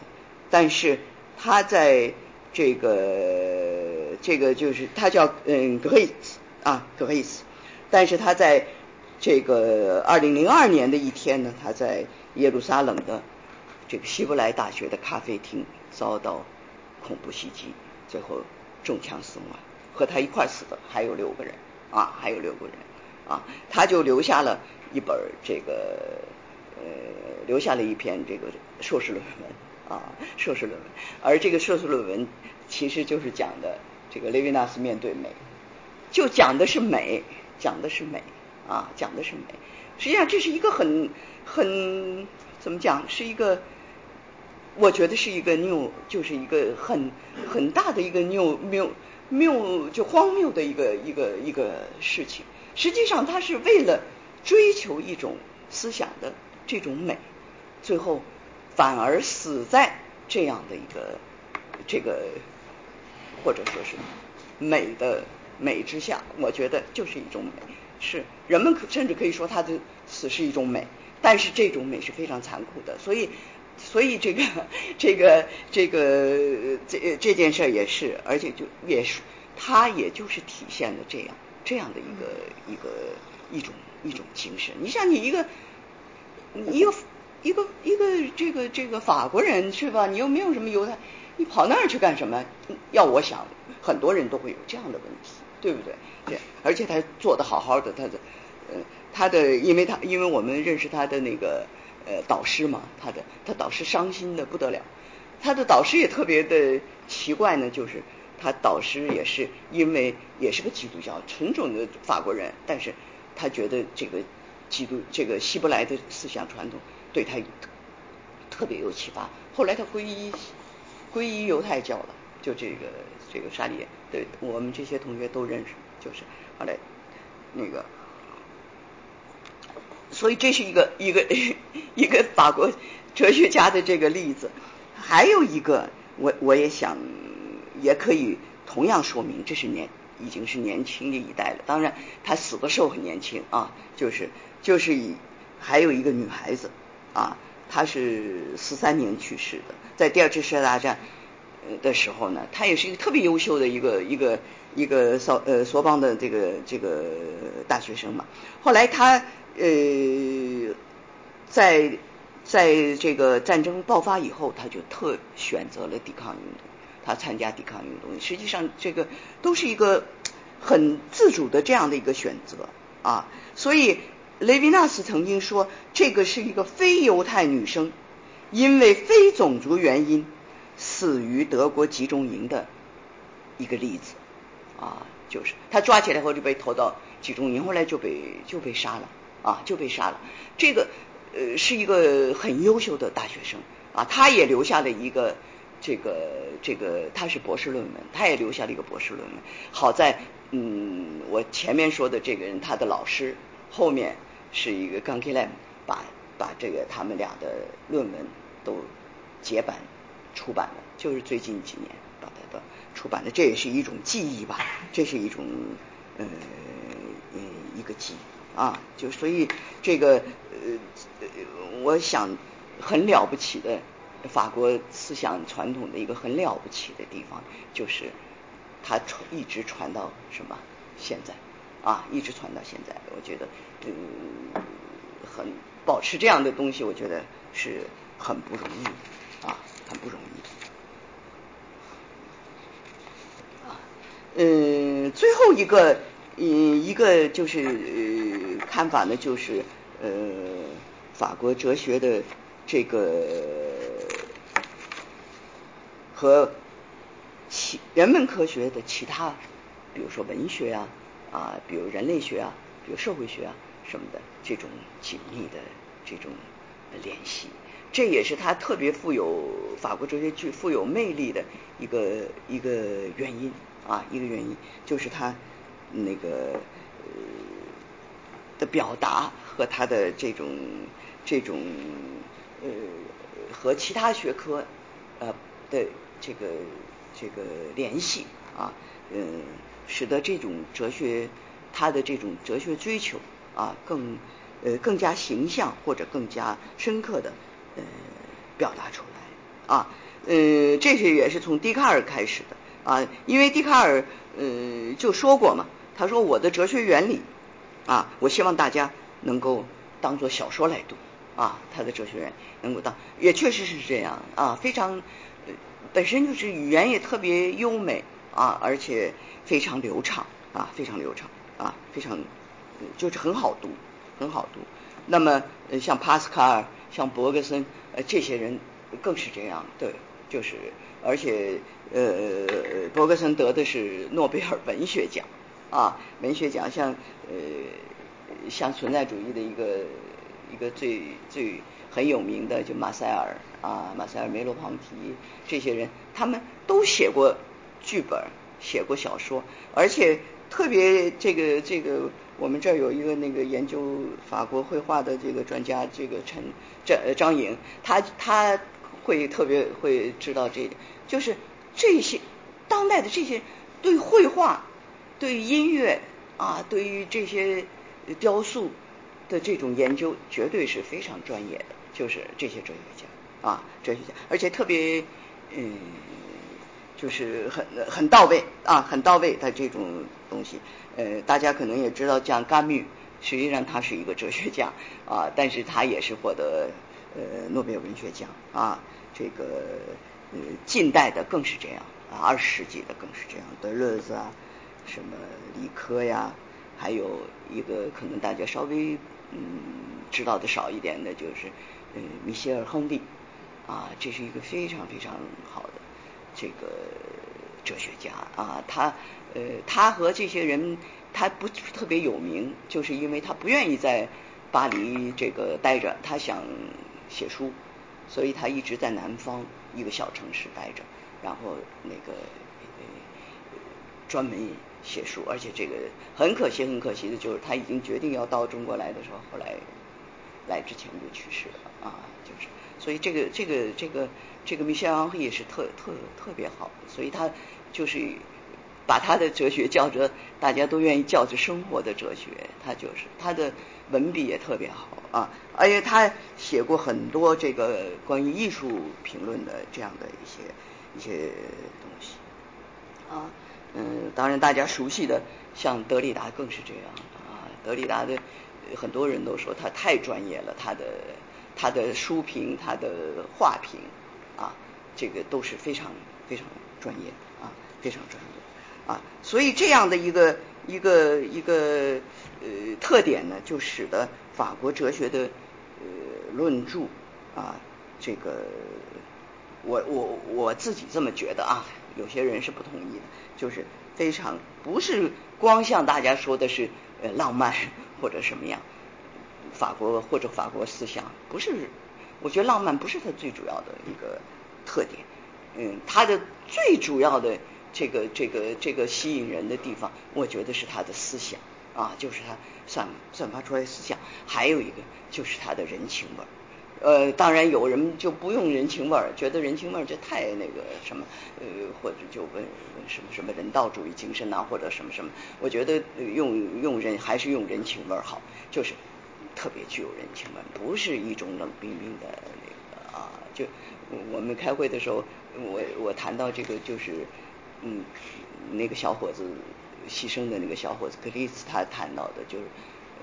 但是他在这个这个就是他叫嗯格黑斯啊格黑斯，但是他在这个二零零二年的一天呢，他在耶路撒冷的这个希伯来大学的咖啡厅遭到恐怖袭击，最后中枪死亡。和他一块死的还有六个人啊，还有六个人啊，他就留下了一本这个呃，留下了一篇这个硕士论文啊，硕士论文。而这个硕士论文其实就是讲的这个雷维纳斯面对美，就讲的是美，讲的是美啊，讲的是美。实际上这是一个很很怎么讲，是一个我觉得是一个谬，就是一个很很大的一个谬谬谬就荒谬的一个一个一个事情。实际上他是为了追求一种思想的这种美，最后反而死在这样的一个这个或者说是美的美之下。我觉得就是一种美，是人们可甚至可以说他的死是一种美，但是这种美是非常残酷的。所以，所以这个 这个这个这这件事也是，而且就也是，他也就是体现了这样这样的一个一个一种一种精神。你像你一个一个一个一个这个这个法国人是吧？你又没有什么犹太，你跑那儿去干什么？要我想，很多人都会有这样的问题，对不对？对，而且他做的好好的，他的呃他的，因为他因为我们认识他的那个呃导师嘛，他的他导师伤心的不得了，他的导师也特别的奇怪呢，就是他导师也是因为也是个基督教纯种的法国人，但是他觉得这个基督这个希伯来的思想传统对他特别有启发，后来他皈依皈依犹太教了，就这个这个沙利，对我们这些同学都认识，就是后来那个。所以这是一个一个 一个法国哲学家的这个例子，还有一个我我也想也可以同样说明，这是年已经是年轻的一代了。当然他死的时候很年轻啊，就是就是以还有一个女孩子啊，她是四三年去世的，在第二次世界大战的时候呢，她也是一个特别优秀的一个一个一个索呃索邦的这个这个大学生嘛，后来她。呃，在在这个战争爆发以后，他就特选择了抵抗运动，他参加抵抗运动。实际上，这个都是一个很自主的这样的一个选择啊。所以，雷维纳斯曾经说，这个是一个非犹太女生因为非种族原因死于德国集中营的一个例子啊，就是他抓起来后就被投到集中营，后来就被就被杀了。啊，就被杀了。这个呃是一个很优秀的大学生啊，他也留下了一个这个这个他是博士论文，他也留下了一个博士论文。好在嗯，我前面说的这个人他的老师后面是一个 Gunky Lam，把把这个他们俩的论文都结版出版了，就是最近几年把它的出版的，这也是一种记忆吧，这是一种呃一个记忆。啊，就所以这个呃，我想很了不起的法国思想传统的一个很了不起的地方，就是它传一直传到什么现在啊，一直传到现在。我觉得嗯，很保持这样的东西，我觉得是很不容易啊，很不容易。嗯，最后一个。嗯，一个就是呃看法呢，就是呃，法国哲学的这个和其人文科学的其他，比如说文学啊啊，比如人类学啊，比如社会学啊什么的这种紧密的这种联系，这也是他特别富有法国哲学具富有魅力的一个一个原因啊，一个原因就是他那个呃的表达和他的这种这种呃和其他学科呃的这个这个联系啊，嗯，使得这种哲学他的这种哲学追求啊更呃更加形象或者更加深刻的呃表达出来啊，呃，这些也是从笛卡尔开始的啊，因为笛卡尔呃就说过嘛，他说我的哲学原理啊，我希望大家能够当做小说来读啊，他的哲学原理能够当也确实是这样啊，非常。本身就是语言也特别优美啊，而且非常流畅啊，非常流畅啊，非常就是很好读，很好读。那么像帕斯卡尔、像伯格森呃这些人更是这样，对，就是而且呃伯格森得的是诺贝尔文学奖啊，文学奖像呃像存在主义的一个一个最最。很有名的就马塞尔啊，马塞尔、梅洛庞提这些人，他们都写过剧本，写过小说，而且特别这个这个，我们这儿有一个那个研究法国绘画的这个专家，这个陈张张颖，他他会特别会知道这一点，就是这些当代的这些对绘画、对于音乐啊，对于这些雕塑的这种研究，绝对是非常专业的。就是这些哲学家啊，哲学家，而且特别嗯，就是很很到位啊，很到位的这种东西。呃，大家可能也知道，像甘密，实际上他是一个哲学家啊，但是他也是获得呃诺贝尔文学奖啊。这个呃近代的更是这样啊，二十世纪的更是这样，德勒兹啊，什么理科呀，还有一个可能大家稍微嗯知道的少一点的，就是。呃，米歇尔·亨利啊，这是一个非常非常好的这个哲学家啊。他呃，他和这些人他不特别有名，就是因为他不愿意在巴黎这个待着，他想写书，所以他一直在南方一个小城市待着，然后那个专门写书。而且这个很可惜，很可惜的就是他已经决定要到中国来的时候，后来。来之前就去世了啊，就是，所以这个这个这个这个米歇尔·也是特特特别好，所以他就是把他的哲学叫着大家都愿意叫着生活的哲学，他就是他的文笔也特别好啊，而且他写过很多这个关于艺术评论的这样的一些一些东西啊，嗯，当然大家熟悉的像德里达更是这样啊，德里达的。很多人都说他太专业了，他的他的书评、他的画评啊，这个都是非常非常专业啊，非常专业啊。所以这样的一个一个一个呃特点呢，就使得法国哲学的呃论著啊，这个我我我自己这么觉得啊，有些人是不同意的，就是非常不是光像大家说的是呃浪漫。或者什么样，法国或者法国思想不是，我觉得浪漫不是它最主要的一个特点，嗯，它的最主要的这个这个这个吸引人的地方，我觉得是他的思想啊，就是他散散发出来的思想，还有一个就是他的人情味。呃，当然有人就不用人情味儿，觉得人情味儿这太那个什么，呃，或者就问什么什么人道主义精神呐，或者什么什么。我觉得用用人还是用人情味儿好，就是特别具有人情味，不是一种冷冰冰的那个啊。就我们开会的时候，我我谈到这个就是嗯，那个小伙子牺牲的那个小伙子克里斯，他谈到的就是。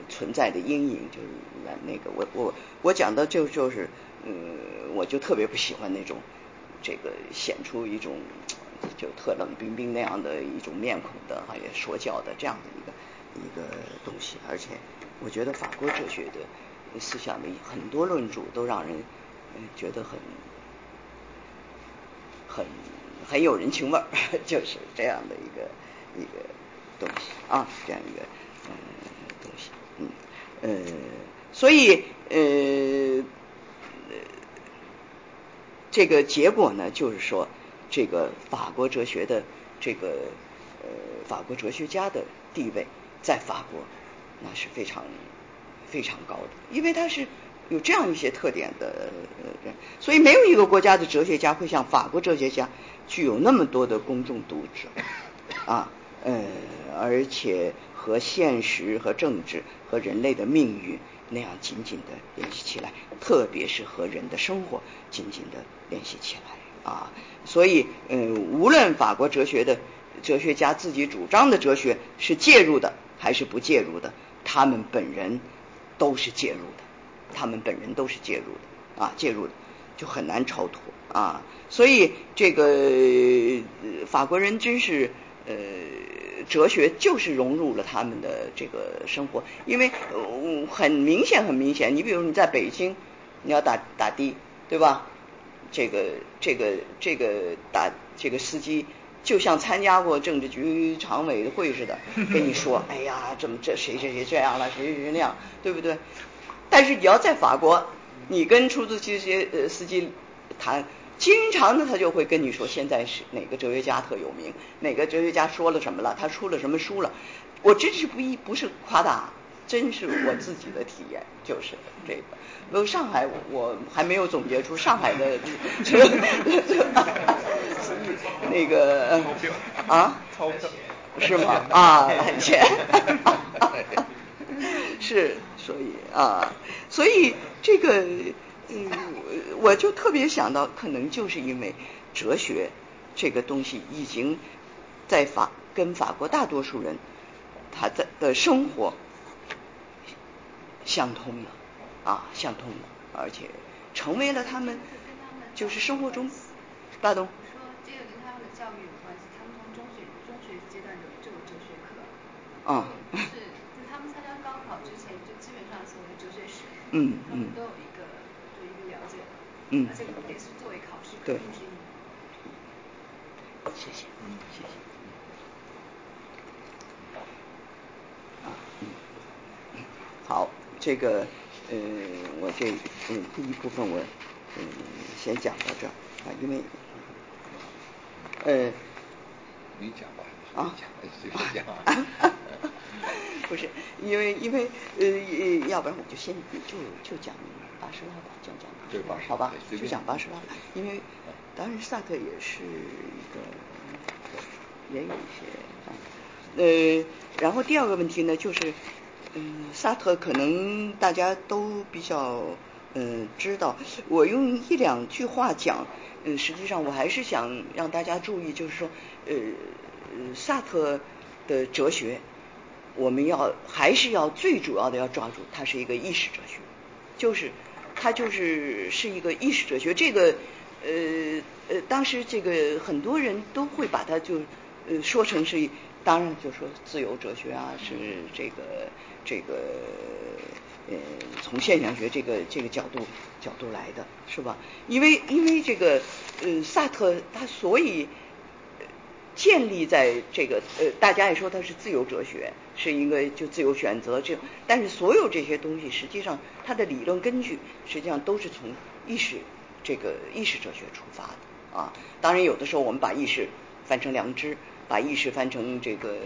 存在的阴影就是那那个我我我讲的就就是嗯我就特别不喜欢那种这个显出一种就特冷冰冰那样的一种面孔的哈也说教的这样的一个一个东西，而且我觉得法国哲学的思想的很多论著都让人觉得很很很有人情味儿，就是这样的一个一个东西啊这样一个嗯。呃，所以呃，这个结果呢，就是说，这个法国哲学的这个呃法国哲学家的地位，在法国那是非常非常高的，因为他是有这样一些特点的人，所以没有一个国家的哲学家会像法国哲学家具有那么多的公众读者啊，呃，而且。和现实、和政治、和人类的命运那样紧紧的联系起来，特别是和人的生活紧紧的联系起来啊！所以，嗯，无论法国哲学的哲学家自己主张的哲学是介入的还是不介入的，他们本人都是介入的，他们本人都是介入的啊，介入的就很难超脱啊！所以，这个法国人真是呃。哲学就是融入了他们的这个生活，因为很明显，很明显。你比如你在北京，你要打打的，对吧？这个这个这个打这个司机，就像参加过政治局常委会似的，跟你说：“哎呀，怎么这谁谁谁这样了，谁谁谁那样，对不对？”但是你要在法国，你跟出租车呃司机谈。经常呢，他就会跟你说，现在是哪个哲学家特有名，哪个哲学家说了什么了，他出了什么书了。我真是不一不是夸大，真是我自己的体验，就是这个。呃，上海我还没有总结出上海的这个那个啊，是吗？啊，钱 是，所以啊，所以这个。嗯，我就特别想到，可能就是因为哲学这个东西已经在法跟法国大多数人他在的生活相通了啊，相通了，而且成为了他们就是生活中大东。说这个跟他们的教育有关系，他们从中学中学阶段就就有哲学课。啊。是，就他们参加高考之前，就基本上所有的哲学史，嗯他们都有一个。嗯，这个也是作为考试对，谢谢，嗯，谢谢。啊，嗯，好，这个，呃，我这，嗯，第一部分我，嗯，先讲到这儿啊，因为，呃，你讲吧，啊，随便讲啊。不是，因为因为呃，要不然我就先就就讲巴士拉吧，讲讲对吧？好吧，就讲巴士拉吧，因为当然萨特也是一个，也有一些啊，呃，然后第二个问题呢，就是嗯，萨特可能大家都比较嗯知道，我用一两句话讲，嗯，实际上我还是想让大家注意，就是说呃，萨特的哲学。我们要还是要最主要的要抓住，它是一个意识哲学，就是它就是是一个意识哲学。这个呃呃，当时这个很多人都会把它就呃说成是，当然就说自由哲学啊，是这个这个呃从现象学这个这个角度角度来的，是吧？因为因为这个呃萨特他所以。建立在这个呃，大家也说它是自由哲学，是一个就自由选择这，但是所有这些东西实际上它的理论根据实际上都是从意识这个意识哲学出发的啊。当然有的时候我们把意识翻成良知，把意识翻成这个，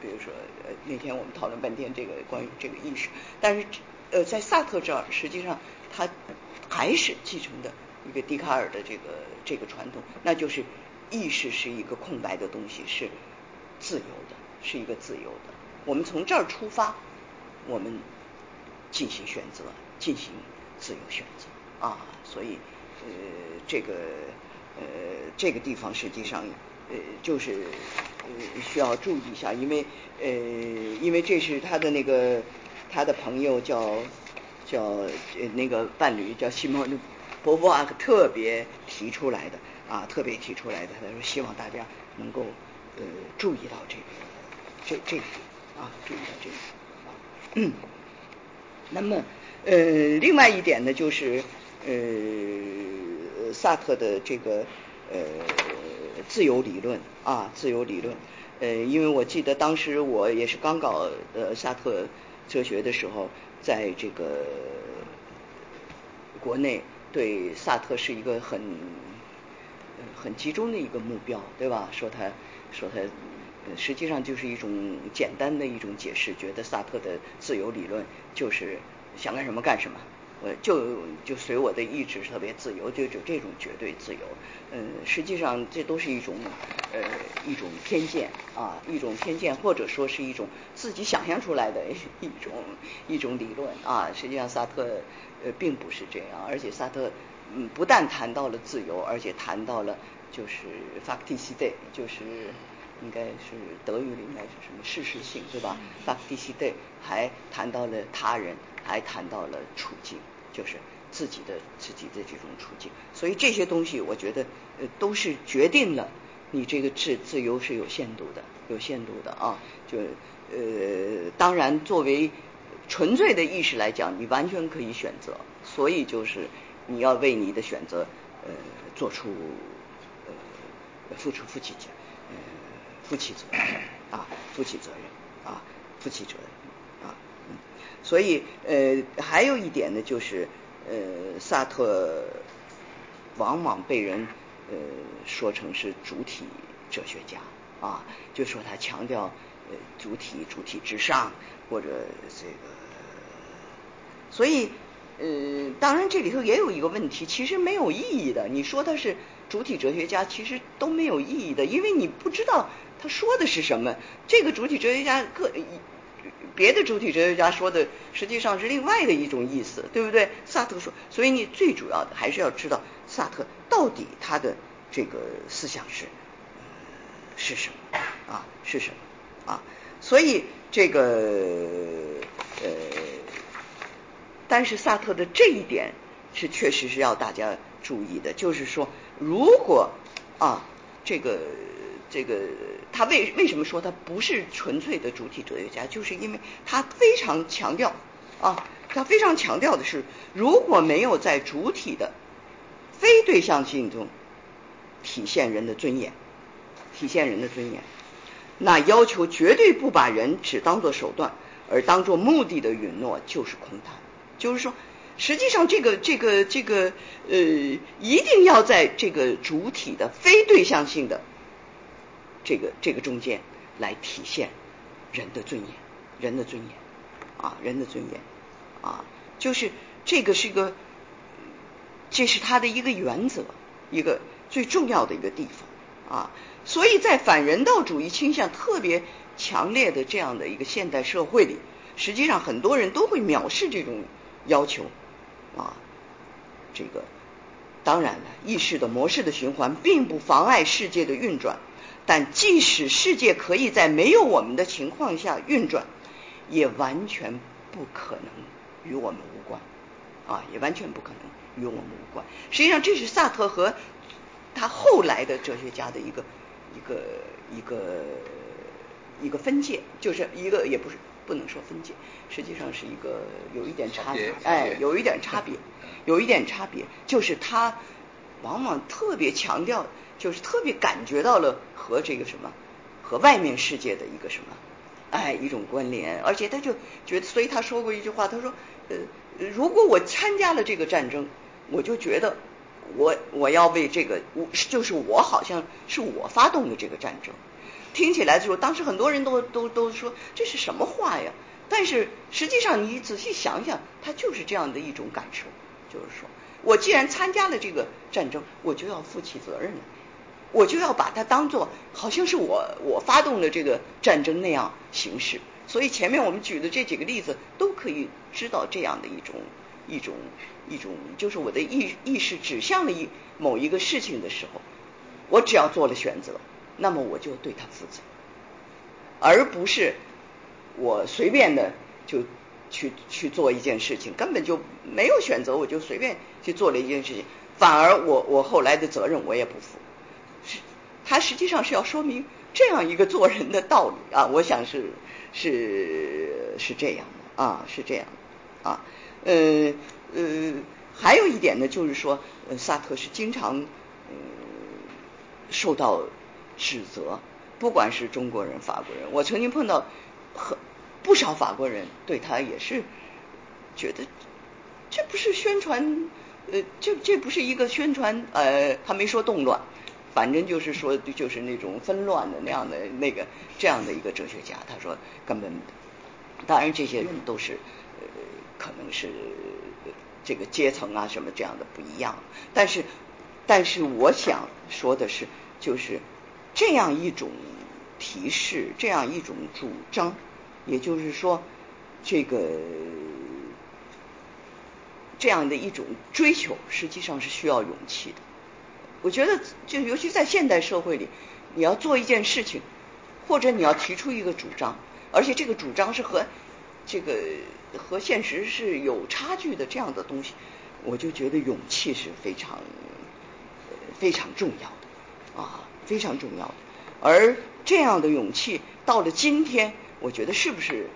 比如说呃那天我们讨论半天这个关于这个意识，但是呃在萨特这儿实际上他还是继承的一个笛卡尔的这个这个传统，那就是。意识是一个空白的东西，是自由的，是一个自由的。我们从这儿出发，我们进行选择，进行自由选择啊。所以呃，这个呃这个地方实际上呃就是呃需要注意一下，因为呃因为这是他的那个他的朋友叫叫呃那个伴侣叫西蒙波伏娃特别提出来的。啊，特别提出来的，他说希望大家能够呃注意到这个这这个啊，注意到这个啊。嗯，那么呃，另外一点呢，就是呃，萨特的这个呃自由理论啊，自由理论。呃，因为我记得当时我也是刚搞呃萨特哲学的时候，在这个国内对萨特是一个很很集中的一个目标，对吧？说他说他实际上就是一种简单的一种解释，觉得萨特的自由理论就是想干什么干什么。呃，就就随我的意志特别自由，就就这种绝对自由。嗯，实际上这都是一种呃一种偏见啊，一种偏见，或者说是一种自己想象出来的 一种一种理论啊。实际上萨特呃并不是这样，而且萨特嗯不但谈到了自由，而且谈到了就是 facticity，就是应该是德语里应该是什么事实性对吧？facticity 还谈到了他人，还谈到了处境。就是自己的自己的这种处境，所以这些东西我觉得呃都是决定了你这个自自由是有限度的，有限度的啊。就呃当然作为纯粹的意识来讲，你完全可以选择，所以就是你要为你的选择呃做出呃付出负起责呃负起责任啊负起责任啊负起责任啊。所以，呃，还有一点呢，就是，呃，萨特往往被人呃说成是主体哲学家啊，就说他强调呃主体主体之上或者这个，所以，呃，当然这里头也有一个问题，其实没有意义的。你说他是主体哲学家，其实都没有意义的，因为你不知道他说的是什么。这个主体哲学家个。别的主体哲学家说的实际上是另外的一种意思，对不对？萨特说，所以你最主要的还是要知道萨特到底他的这个思想是是什么啊？是什么啊？所以这个呃，但是萨特的这一点是确实是要大家注意的，就是说，如果啊这个。这个他为为什么说他不是纯粹的主体哲学家？就是因为他非常强调啊，他非常强调的是，如果没有在主体的非对象性中体现人的尊严，体现人的尊严，那要求绝对不把人只当做手段而当做目的的允诺就是空谈。就是说，实际上这个这个这个呃，一定要在这个主体的非对象性的。这个这个中间来体现人的尊严，人的尊严啊，人的尊严啊，就是这个是一个，这是他的一个原则，一个最重要的一个地方啊。所以在反人道主义倾向特别强烈的这样的一个现代社会里，实际上很多人都会藐视这种要求啊。这个当然了，意识的模式的循环并不妨碍世界的运转。但即使世界可以在没有我们的情况下运转，也完全不可能与我们无关啊，也完全不可能与我们无关。实际上，这是萨特和他后来的哲学家的一个一个一个一个分界，就是一个也不是不能说分解，实际上是一个有一点差别，哎，有一点差别，有一点差别，就是他往往特别强调。就是特别感觉到了和这个什么，和外面世界的一个什么，哎，一种关联，而且他就觉得，所以他说过一句话，他说，呃，如果我参加了这个战争，我就觉得我我要为这个，我就是我好像是我发动的这个战争，听起来的时候，当时很多人都都都说这是什么话呀？但是实际上你仔细想想，他就是这样的一种感受，就是说我既然参加了这个战争，我就要负起责任来。我就要把它当做好像是我我发动的这个战争那样行事，所以前面我们举的这几个例子都可以知道这样的一种一种一种，就是我的意意识指向了一某一个事情的时候，我只要做了选择，那么我就对他负责，而不是我随便的就去去做一件事情，根本就没有选择，我就随便去做了一件事情，反而我我后来的责任我也不负。是他实际上是要说明这样一个做人的道理啊，我想是是是这样的啊，是这样的啊，呃呃，还有一点呢，就是说，萨特是经常嗯受到指责，不管是中国人、法国人，我曾经碰到很不少法国人对他也是觉得这不是宣传，呃，这这不是一个宣传，呃，他没说动乱，反正就是说就是那种纷乱的那样的那个这样的一个哲学家，他说根本，当然这些人都是呃可能是这个阶层啊什么这样的不一样，但是但是我想说的是，就是这样一种提示，这样一种主张。也就是说，这个这样的一种追求，实际上是需要勇气的。我觉得，就尤其在现代社会里，你要做一件事情，或者你要提出一个主张，而且这个主张是和这个和现实是有差距的这样的东西，我就觉得勇气是非常非常重要的啊，非常重要的。而这样的勇气到了今天。我觉得是不是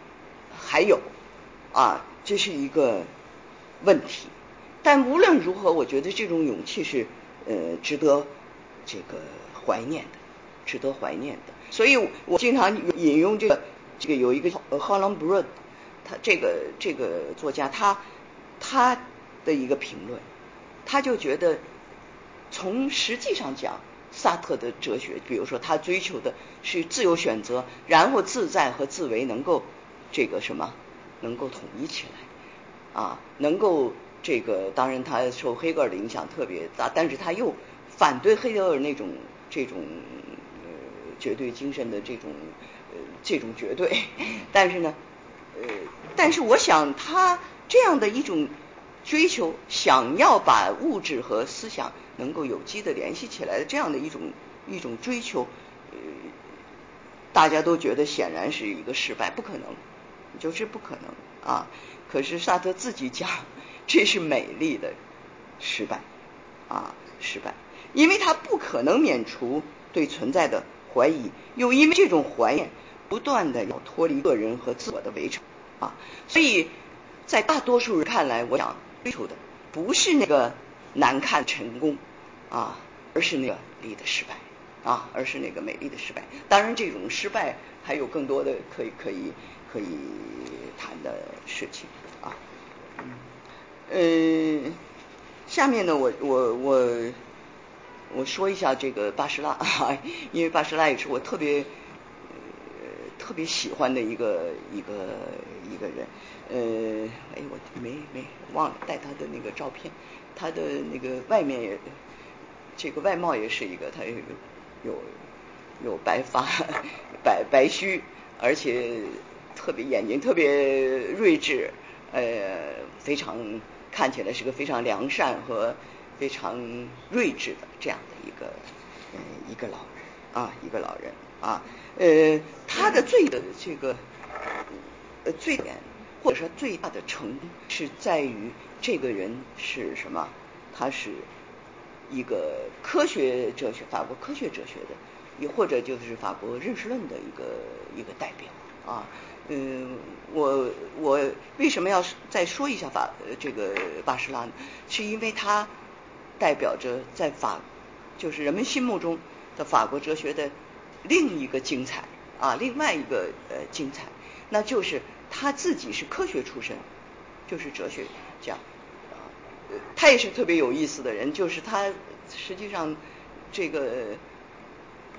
还有啊？这是一个问题。但无论如何，我觉得这种勇气是呃值得这个怀念的，值得怀念的。所以我经常引用这个这个有一个呃 Holland Broad，他这个这个作家他他的一个评论，他就觉得从实际上讲。萨特的哲学，比如说他追求的是自由选择，然后自在和自为能够这个什么能够统一起来啊，能够这个当然他受黑格尔的影响特别大，但是他又反对黑格尔那种这种呃绝对精神的这种呃这种绝对，但是呢呃但是我想他这样的一种追求，想要把物质和思想。能够有机的联系起来的这样的一种一种追求，呃，大家都觉得显然是一个失败，不可能，就是不可能啊。可是萨特自己讲，这是美丽的失败啊，失败，因为他不可能免除对存在的怀疑，又因为这种怀念不断的要脱离个人和自我的围城啊，所以在大多数人看来，我想追求的不是那个难看成功。啊，而是那个美的失败啊，而是那个美丽的失败。当然，这种失败还有更多的可以可以可以谈的事情啊。嗯，下面呢，我我我我说一下这个巴士拉啊，因为巴士拉也是我特别特别喜欢的一个一个一个人。呃，哎，我没没忘了带他的那个照片，他的那个外面也。这个外貌也是一个，他有有有白发、白白须，而且特别眼睛特别睿智，呃，非常看起来是个非常良善和非常睿智的这样的一个嗯一个老人啊，一个老人啊，呃，他的最的这个呃最点或者说最大的成功是在于这个人是什么？他是。一个科学哲学，法国科学哲学的，也或者就是法国认识论的一个一个代表啊。嗯，我我为什么要再说一下法这个巴士拉呢？是因为他代表着在法就是人们心目中的法国哲学的另一个精彩啊，另外一个呃精彩，那就是他自己是科学出身，就是哲学家。他也是特别有意思的人，就是他实际上这个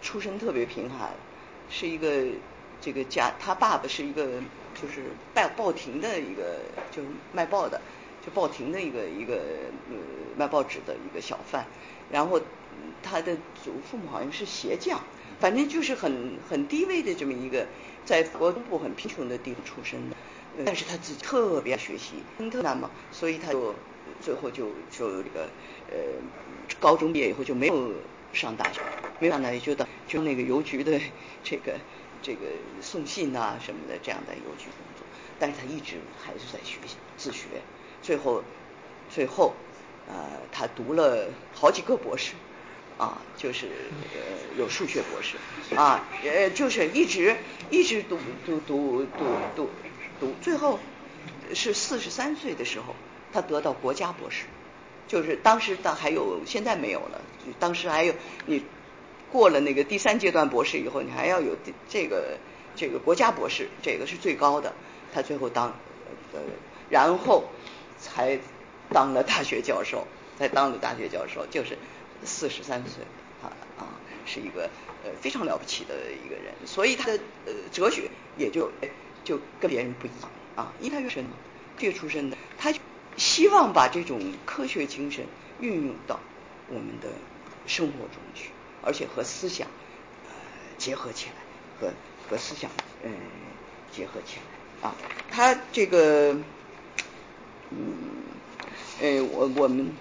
出身特别贫寒，是一个这个家，他爸爸是一个就是报报亭的一个就是卖报的，就报亭的一个一个呃卖报纸的一个小贩，然后他的祖父母好像是鞋匠，反正就是很很低微的这么一个在国东部很贫穷的地方出生的，但是他自己特别爱学习，特难嘛，所以他就。最后就就这个呃，高中毕业以后就没有上大学，没有上大学就到就那个邮局的这个这个送信啊什么的这样的邮局工作，但是他一直还是在学习自学，最后最后呃他读了好几个博士啊，就是呃有数学博士啊，呃就是一直一直读读读读读读，最后是四十三岁的时候。他得到国家博士，就是当时的还有，现在没有了。当时还有你过了那个第三阶段博士以后，你还要有这个这个国家博士，这个是最高的，他最后当呃，然后才当了大学教授，才当了大学教授，就是四十三岁啊啊，是一个呃非常了不起的一个人，所以他的呃哲学也就就跟别人不一样啊，因为他是这个出身的，他希望把这种科学精神运用到我们的生活中去，而且和思想呃结合起来，和和思想嗯结合起来啊，他这个嗯呃我我们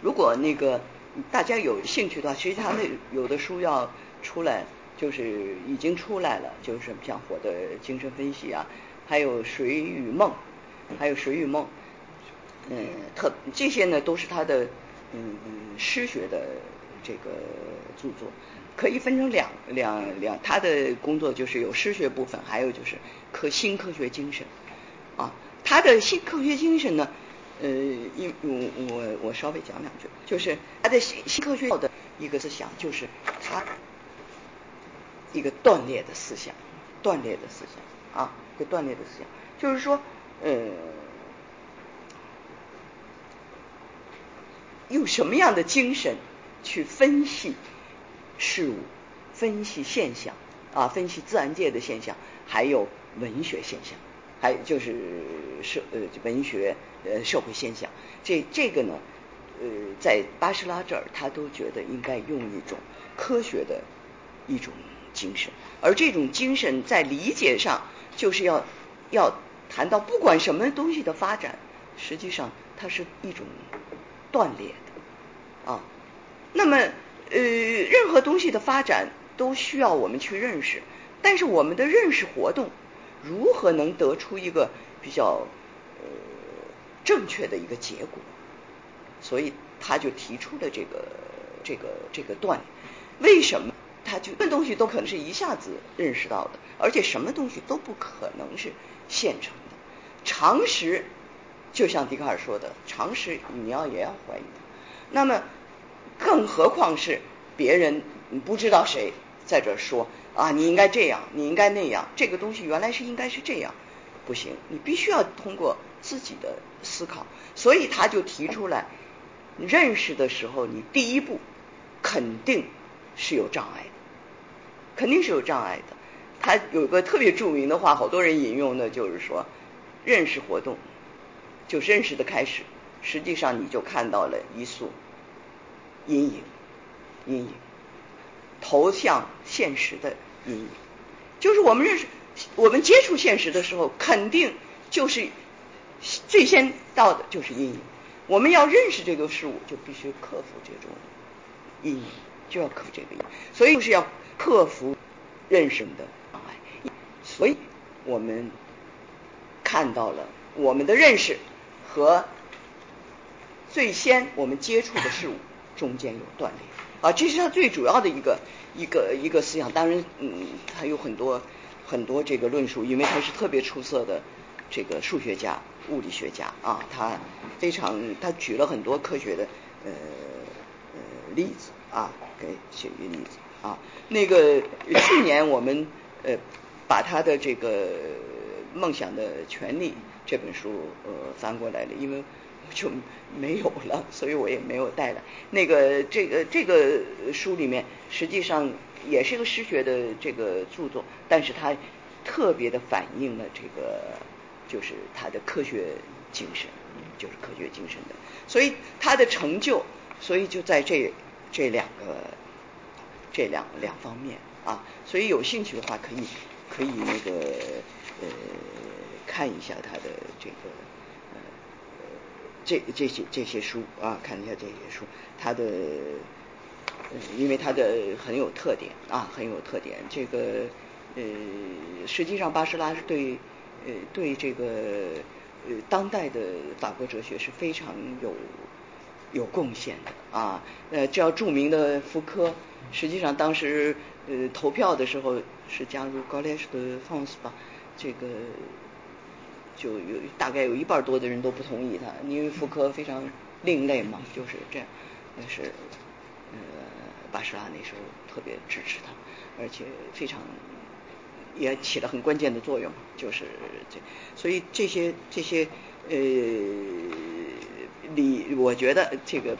如果那个大家有兴趣的话，其实他那有的书要出来。就是已经出来了，就是像火的精神分析啊，还有水与梦，还有水与梦，嗯，特这些呢都是他的嗯诗学的这个著作，可以分成两两两，他的工作就是有诗学部分，还有就是科新科学精神啊，他的新科学精神呢，呃，因我我我稍微讲两句，就是他的新新科学的一个思想，就是他。一个断裂的思想，断裂的思想啊，一个断裂的思想，就是说，呃，用什么样的精神去分析事物、分析现象啊，分析自然界的现象，还有文学现象，还有就是社呃文学呃社会现象，这这个呢，呃，在巴士拉这儿，他都觉得应该用一种科学的一种。精神，而这种精神在理解上，就是要要谈到不管什么东西的发展，实际上它是一种断裂的啊。那么呃，任何东西的发展都需要我们去认识，但是我们的认识活动如何能得出一个比较呃正确的一个结果？所以他就提出了这个这个这个断，为什么？他就什么东西都可能是一下子认识到的，而且什么东西都不可能是现成的。常识就像笛卡尔说的，常识你要也要怀疑。那么，更何况是别人不知道谁在这说啊，你应该这样，你应该那样，这个东西原来是应该是这样，不行，你必须要通过自己的思考。所以他就提出来，认识的时候，你第一步肯定是有障碍的。肯定是有障碍的。他有个特别著名的话，好多人引用的，就是说，认识活动就认识的开始。实际上，你就看到了一束阴影，阴影投向现实的阴影。就是我们认识，我们接触现实的时候，肯定就是最先到的就是阴影。我们要认识这个事物，就必须克服这种阴影，就要克服这个阴影。所以就是要。克服认识的障碍，所以我们看到了我们的认识和最先我们接触的事物中间有断裂啊，这是他最主要的一个一个一个思想。当然，嗯，还有很多很多这个论述，因为他是特别出色的这个数学家、物理学家啊，他非常他举了很多科学的呃呃例子啊，给举例子。啊，那个去年我们呃把他的这个《梦想的权利》这本书呃翻过来了，因为就没有了，所以我也没有带来。那个这个这个书里面实际上也是一个诗学的这个著作，但是它特别的反映了这个就是他的科学精神，就是科学精神的，所以他的成就，所以就在这这两个。这两两方面啊，所以有兴趣的话，可以可以那个呃看一下他的这个这这些这些书啊，看一下这些书，他的因为他的很有特点啊，很有特点。这个呃，实际上巴士拉是对呃对这个呃当代的法国哲学是非常有有贡献的啊。呃，叫著名的福柯。实际上，当时呃投票的时候是加入高莱士的 fans 吧，这个就有大概有一半多的人都不同意他，因为福柯非常另类嘛，就是这样。那是呃巴士拉那时候特别支持他，而且非常也起了很关键的作用，就是这，所以这些这些呃理，我觉得这个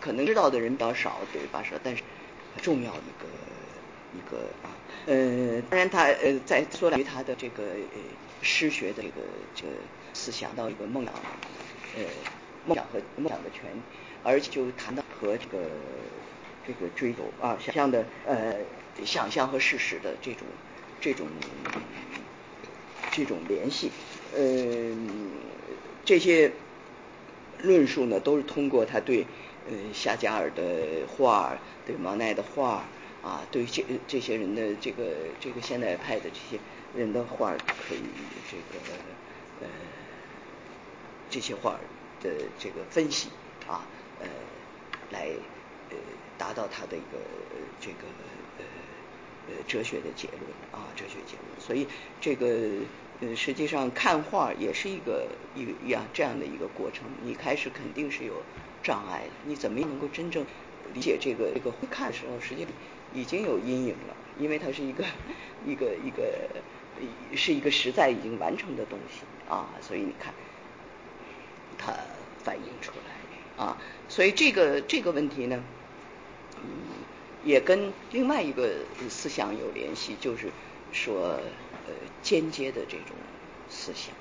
可能知道的人比较少，对巴士拉，但是重要一个一个啊，呃，当然他呃在说了于他的这个呃诗学的这个这个思想到一个梦想，呃梦想和梦想的权，而且就谈到和这个这个追求啊想象的呃想象和事实的这种这种这种联系，呃这些论述呢都是通过他对呃夏加尔的画，对毛奈的画啊，对这这些人的这个这个现代派的这些人的画可以这个呃这些画的这个分析啊呃来呃达到他的一个这个呃呃哲学的结论啊哲学结论，所以这个呃实际上看画也是一个一一样这样的一个过程，你开始肯定是有障碍的，你怎么能够真正理解这个这个会看的时候，实际上已经有阴影了，因为它是一个一个一个是一个实在已经完成的东西啊，所以你看它反映出来啊，所以这个这个问题呢，嗯，也跟另外一个思想有联系，就是说呃间接的这种思想，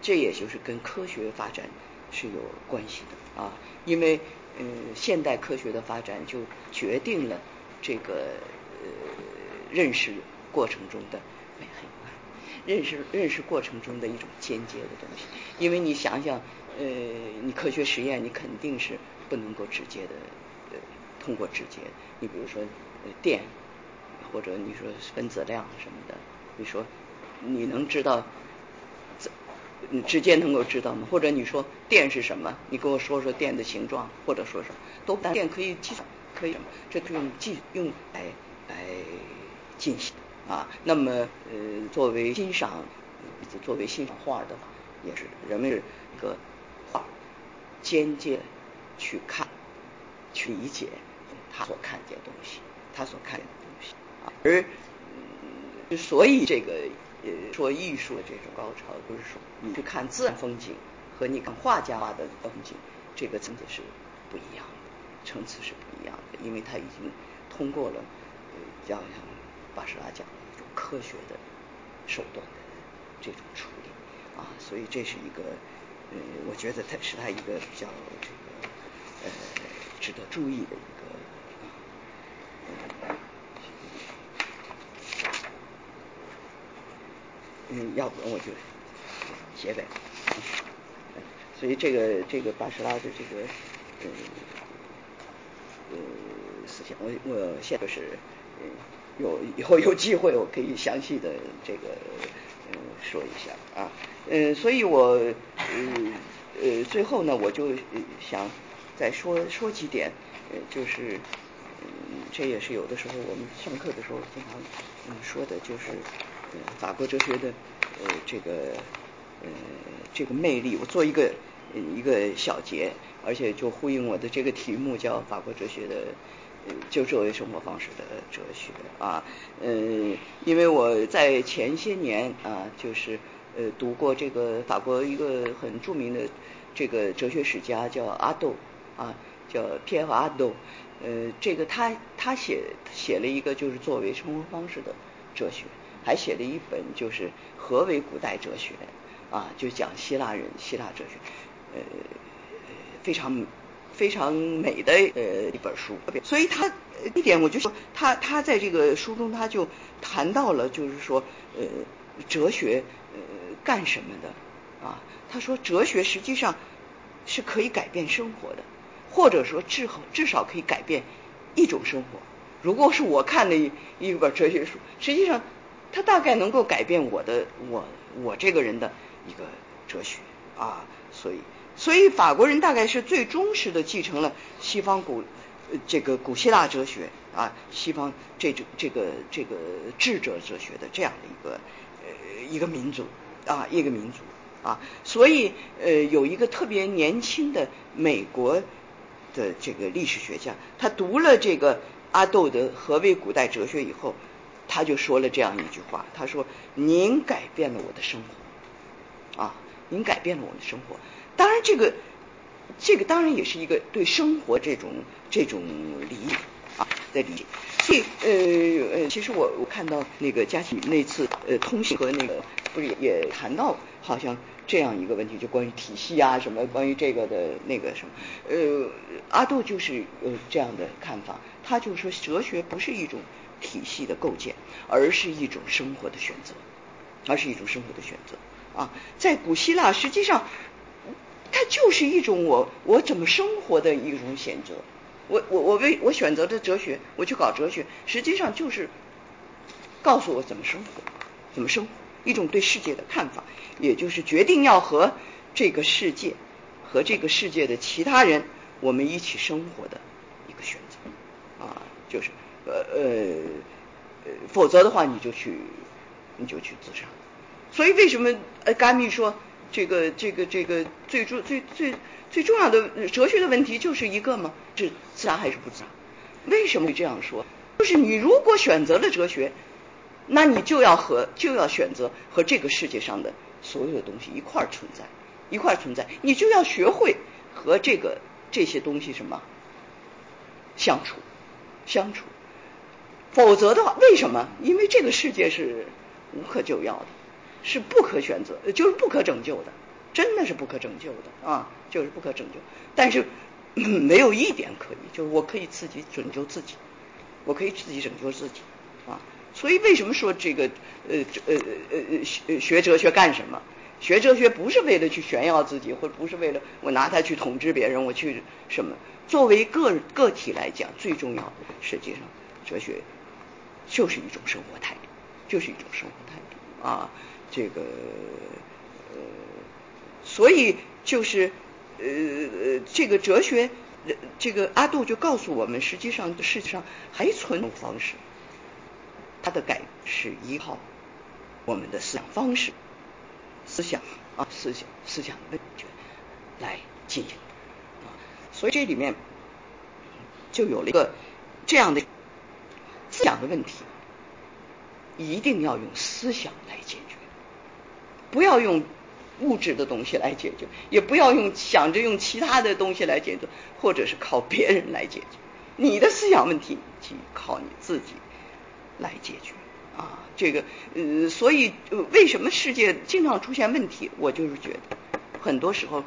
这也就是跟科学发展是有关系的啊，因为呃现代科学的发展就决定了这个呃认识过程中的美认识认识过程中的一种间接的东西，因为你想想呃你科学实验你肯定是不能够直接的呃通过直接，你比如说电或者你说分子量什么的，你说你能知道你直接能够知道吗？或者你说电是什么？你给我说说电的形状，或者说什么都电可以计算可以什么？这可以用计用来来进行啊。那么呃作为欣赏作为欣赏画的话，也是人们一个画间接去看去理解他所看见东西，他所看见的东西啊。而所以这个呃说艺术的这种高潮，就是说你去看自然风景和你看画家画的风景，这个层次是不一样的，层次是不一样的，因为他已经通过了呃叫什么巴士拉讲的一种科学的手段的这种处理啊，所以这是一个呃，我觉得它是他一个比较这个呃值得注意的一个。嗯，要不然我就结尾。所以这个这个巴士拉的这个呃呃思想，我我现在是嗯有以后有机会我可以详细的这个呃说一下啊，呃，所以我呃呃最后呢，我就想再说说几点，呃，就是嗯这也是有的时候我们上课的时候经常嗯说的，就是。法国哲学的呃这个呃这个魅力，我做一个一个小结，而且就呼应我的这个题目叫法国哲学的就作为生活方式的哲学啊，呃因为我在前些年啊就是呃读过这个法国一个很著名的这个哲学史家叫阿斗啊叫皮埃尔阿斗，呃这个他他写写了一个就是作为生活方式的哲学。还写了一本，就是何为古代哲学啊，就讲希腊人希腊哲学，呃，非常非常美的呃一本书。所以他一点，我就说他他在这个书中他就谈到了，就是说呃哲学呃干什么的啊？他说哲学实际上是可以改变生活的，或者说至至少可以改变一种生活。如果是我看的一一本哲学书，实际上。他大概能够改变我的我我这个人的一个哲学啊，所以所以法国人大概是最忠实的继承了西方古这个古希腊哲学啊，西方这种这个这个智者哲学的这样的一个呃一个民族啊一个民族啊，所以呃有一个特别年轻的美国的这个历史学家，他读了这个阿窦的《何为古代哲学》以后，他就说了这样一句话，他说：“您改变了我的生活，啊，您改变了我的生活。”当然，这个这个当然也是一个对生活这种这种理解啊的理解。所以呃呃，其实我我看到那个佳琪那次呃通信和那个不是也谈到好像这样一个问题，就关于体系啊什么，关于这个的那个什么，呃，阿杜就是呃这样的看法，他就说哲学不是一种体系的构建，而是一种生活的选择，而是一种生活的选择啊，在古希腊实际上它就是一种我我怎么生活的一种选择。我我我为我选择的哲学，我去搞哲学，实际上就是告诉我怎么生活，怎么生活，一种对世界的看法，也就是决定要和这个世界和这个世界的其他人我们一起生活的一个选择啊，就是呃呃，否则的话你就去你就去自杀。所以为什么呃甘密说这个这个这个最重最最。最重要的哲学的问题就是一个吗？是自然还是不自然？为什么会这样说？就是你如果选择了哲学，那你就要和就要选择和这个世界上的所有的东西一块儿存在，一块儿存在，你就要学会和这个这些东西什么相处相处。否则的话，为什么？因为这个世界是无可救药的，是不可选择，就是不可拯救的。真的是不可拯救的啊，就是不可拯救。但是没有一点可以，就是我可以自己拯救自己，我可以自己拯救自己啊。所以为什么说这个呃呃呃学学哲学干什么？学哲学不是为了去炫耀自己，或者不是为了我拿它去统治别人，我去什么？作为个个体来讲，最重要的实际上哲学就是一种生活态度，就是一种生活态度啊。这个呃。所以就是呃，这个哲学，这个阿杜就告诉我们，实际上世界上还存种方式，它的改是依靠我们的思想方式、思想啊思想思想的问卷来进行啊。所以这里面就有了一个这样的思想的问题，一定要用思想来解决，不要用。物质的东西来解决，也不要用想着用其他的东西来解决，或者是靠别人来解决。你的思想问题，去靠你自己来解决啊！这个呃，所以为什么世界经常出现问题？我就是觉得，很多时候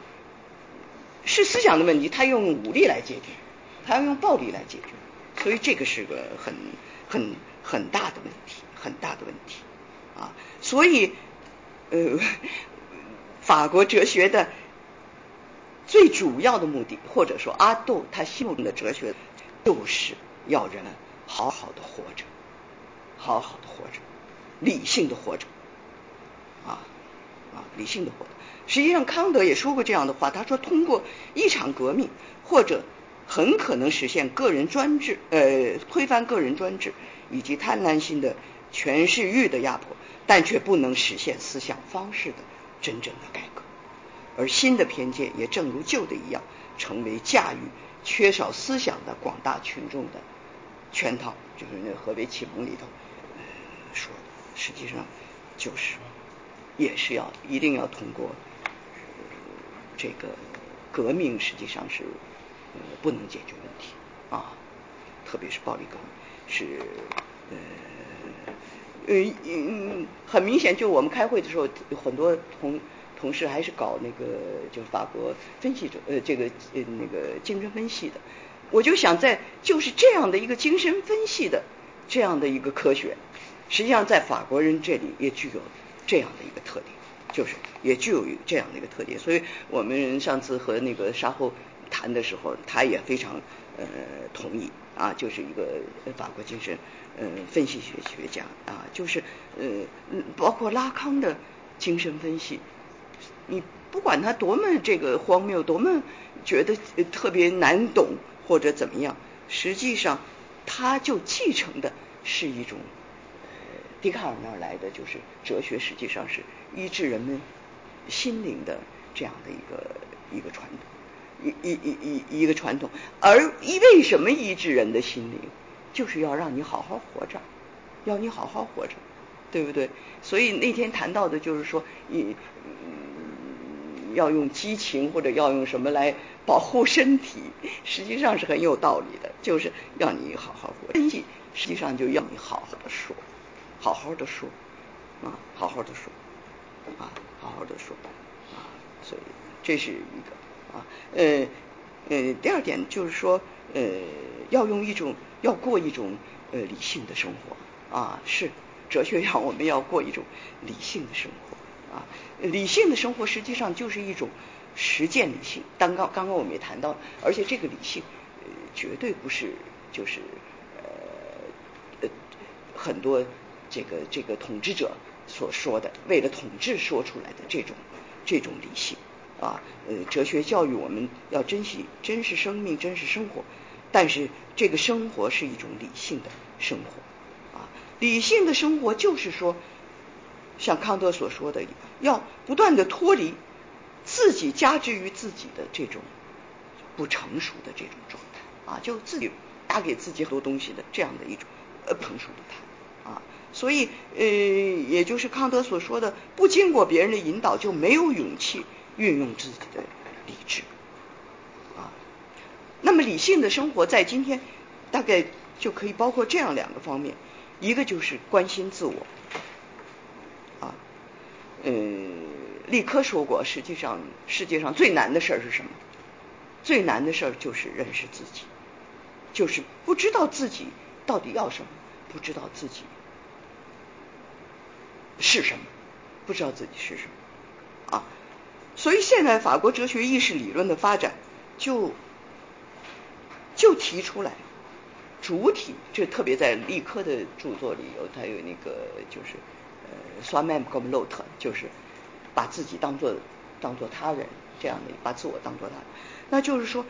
是思想的问题，他用武力来解决，他要用暴力来解决，所以这个是个很很很大的问题，很大的问题啊！所以呃。法国哲学的最主要的目的，或者说阿杜他心目中的哲学，就是要人们好好的活着，好好的活着，理性的活着，啊啊，理性的活着。实际上，康德也说过这样的话，他说，通过一场革命，或者很可能实现个人专制，呃，推翻个人专制以及贪婪性的权势欲的压迫，但却不能实现思想方式的。真正的改革，而新的偏见也正如旧的一样，成为驾驭缺少思想的广大群众的圈套。就是那《河北启蒙》里头说的，实际上就是也是要一定要通过这个革命，实际上是不能解决问题啊，特别是暴力革命是呃。呃嗯，很明显，就我们开会的时候，很多同同事还是搞那个，就是法国分析者，呃，这个呃那个精神分析的。我就想，在就是这样的一个精神分析的这样的一个科学，实际上在法国人这里也具有这样的一个特点，就是也具有这样的一个特点。所以我们上次和那个沙后谈的时候，他也非常呃同意啊，就是一个法国精神。呃，分析学学家啊，就是呃，包括拉康的精神分析，你不管他多么这个荒谬，多么觉得特别难懂或者怎么样，实际上他就继承的是一种呃笛卡尔那儿来的，就是哲学实际上是医治人们心灵的这样的一个一个传统。一一一一一个传统。而一为什么医治人的心灵，就是要让你好好活着，要你好好活着，对不对？所以那天谈到的就是说，你要用激情或者要用什么来保护身体，实际上是很有道理的，就是要你好好活。分析实际上就要你好好的说，好好的说，啊，好好的说，啊，好好的说，啊，所以这是一个啊，呃呃，第二点就是说，呃，要用一种要过一种呃理性的生活啊，是哲学上我们要过一种理性的生活。啊，理性的生活实际上就是一种实践理性。刚刚刚刚我们也谈到，而且这个理性呃绝对不是就是呃呃很多这个这个统治者所说的为了统治说出来的这种这种理性啊。呃，哲学教育我们要珍惜真实生命、真实生活，但是这个生活是一种理性的生活啊。理性的生活就是说。像康德所说的，要不断的脱离自己加之于自己的这种不成熟的这种状态啊，就自己加给自己很多东西的这样的一种呃成熟的态啊，所以呃，也就是康德所说的，不经过别人的引导，就没有勇气运用自己的理智。那么理性的生活在今天大概就可以包括这样两个方面，一个就是关心自我。啊嗯，立科说过，实际上世界上最难的事儿是什么？最难的事儿就是认识自己，就是不知道自己到底要什么，不知道自己是什么，不知道自己是什么啊。所以现在法国哲学意识理论的发展，就就提出来主体，这特别在立科的著作里有，他有那个就是。呃，soi-même comme l'autre，就是把自己当做当做他人这样的，把自我当做他，那就是说，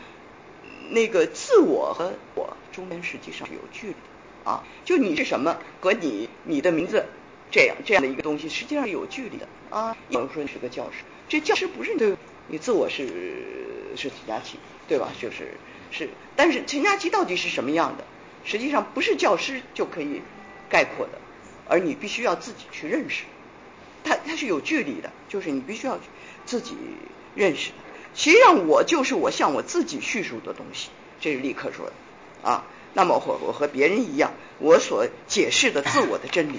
那个自我和我中间实际上是有距离啊。就你是什么和你你的名字这样这样的一个东西，实际上是有距离的啊。有人说你是个教师，这教师不是你对你自我是是陈佳琪，对吧？就是是，但是陈佳琪到底是什么样的？实际上不是教师就可以概括的。而你必须要自己去认识，它它是有距离的，就是你必须要自己认识的。实际上，我就是我向我自己叙述的东西，这是立刻说的啊。那么我我和别人一样，我所解释的自我的真理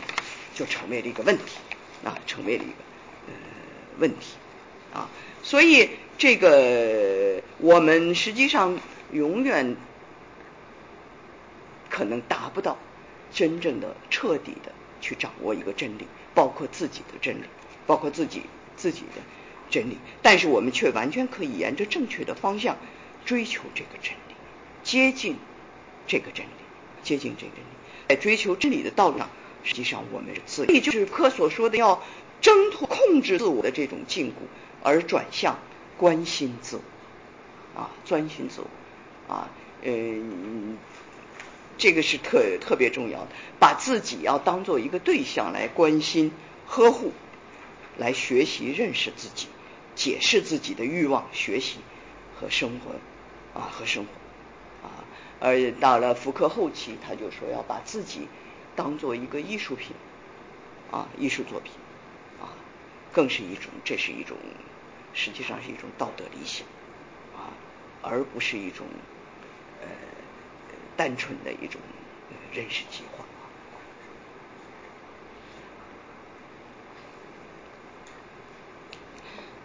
就成为了一个问题啊，成为了一个呃问题啊。所以这个我们实际上永远可能达不到真正的彻底的。去掌握一个真理，包括自己的真理，包括自己自己的真理，但是我们却完全可以沿着正确的方向追求这个真理，接近这个真理，接近这个真理，在追求真理的道路上，实际上我们是自，也就是科所说的要挣脱控制自我的这种禁锢，而转向关心自我，啊，专心自我，啊，嗯。这个是特特别重要的，把自己要当做一个对象来关心、呵护，来学习认识自己，解释自己的欲望、学习和生活啊和生活啊。而到了福克后期，他就说要把自己当做一个艺术品啊，艺术作品啊，更是一种，这是一种，实际上是一种道德理想啊，而不是一种。单纯的一种认识计划。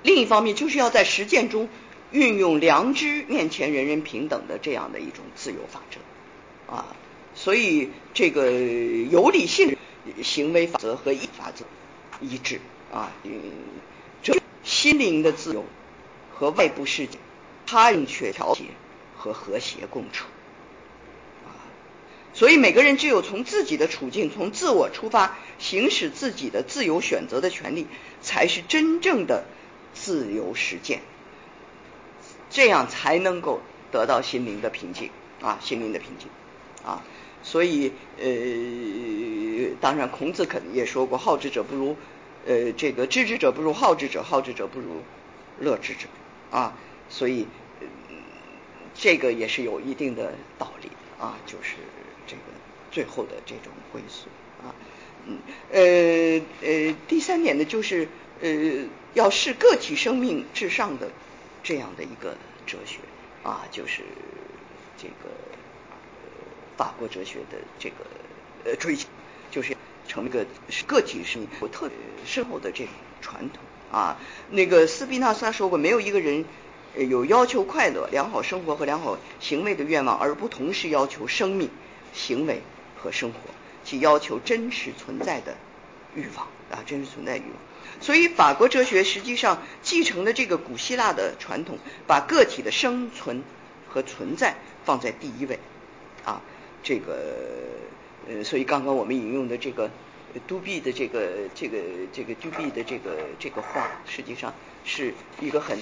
另一方面，就是要在实践中运用良知面前人人平等的这样的一种自由法则啊。所以，这个有理性行为法则和义法则一致啊。这心灵的自由和外部世界他人却调节和和谐共处。所以每个人只有从自己的处境、从自我出发，行使自己的自由选择的权利，才是真正的自由实践。这样才能够得到心灵的平静啊，心灵的平静啊。所以呃，当然孔子肯定也说过：“好之者不如呃这个知之者不如好之者，好之者不如乐之者。”啊，所以这个也是有一定的道理啊，就是这个最后的这种归宿啊，嗯呃呃，第三点呢，就是呃要视个体生命至上的这样的一个哲学啊，就是这个法国哲学的这个呃追求，就是成一个个体生命有特别深厚的这种传统啊。那个斯宾纳斯说过，没有一个人。有要求快乐、良好生活和良好行为的愿望，而不同时要求生命、行为和生活，其要求真实存在的欲望啊，真实存在欲望。所以，法国哲学实际上继承的这个古希腊的传统，把个体的生存和存在放在第一位啊。这个呃，所以刚刚我们引用的这个杜比的这个这个这个杜比的这个这个话，实际上是一个很。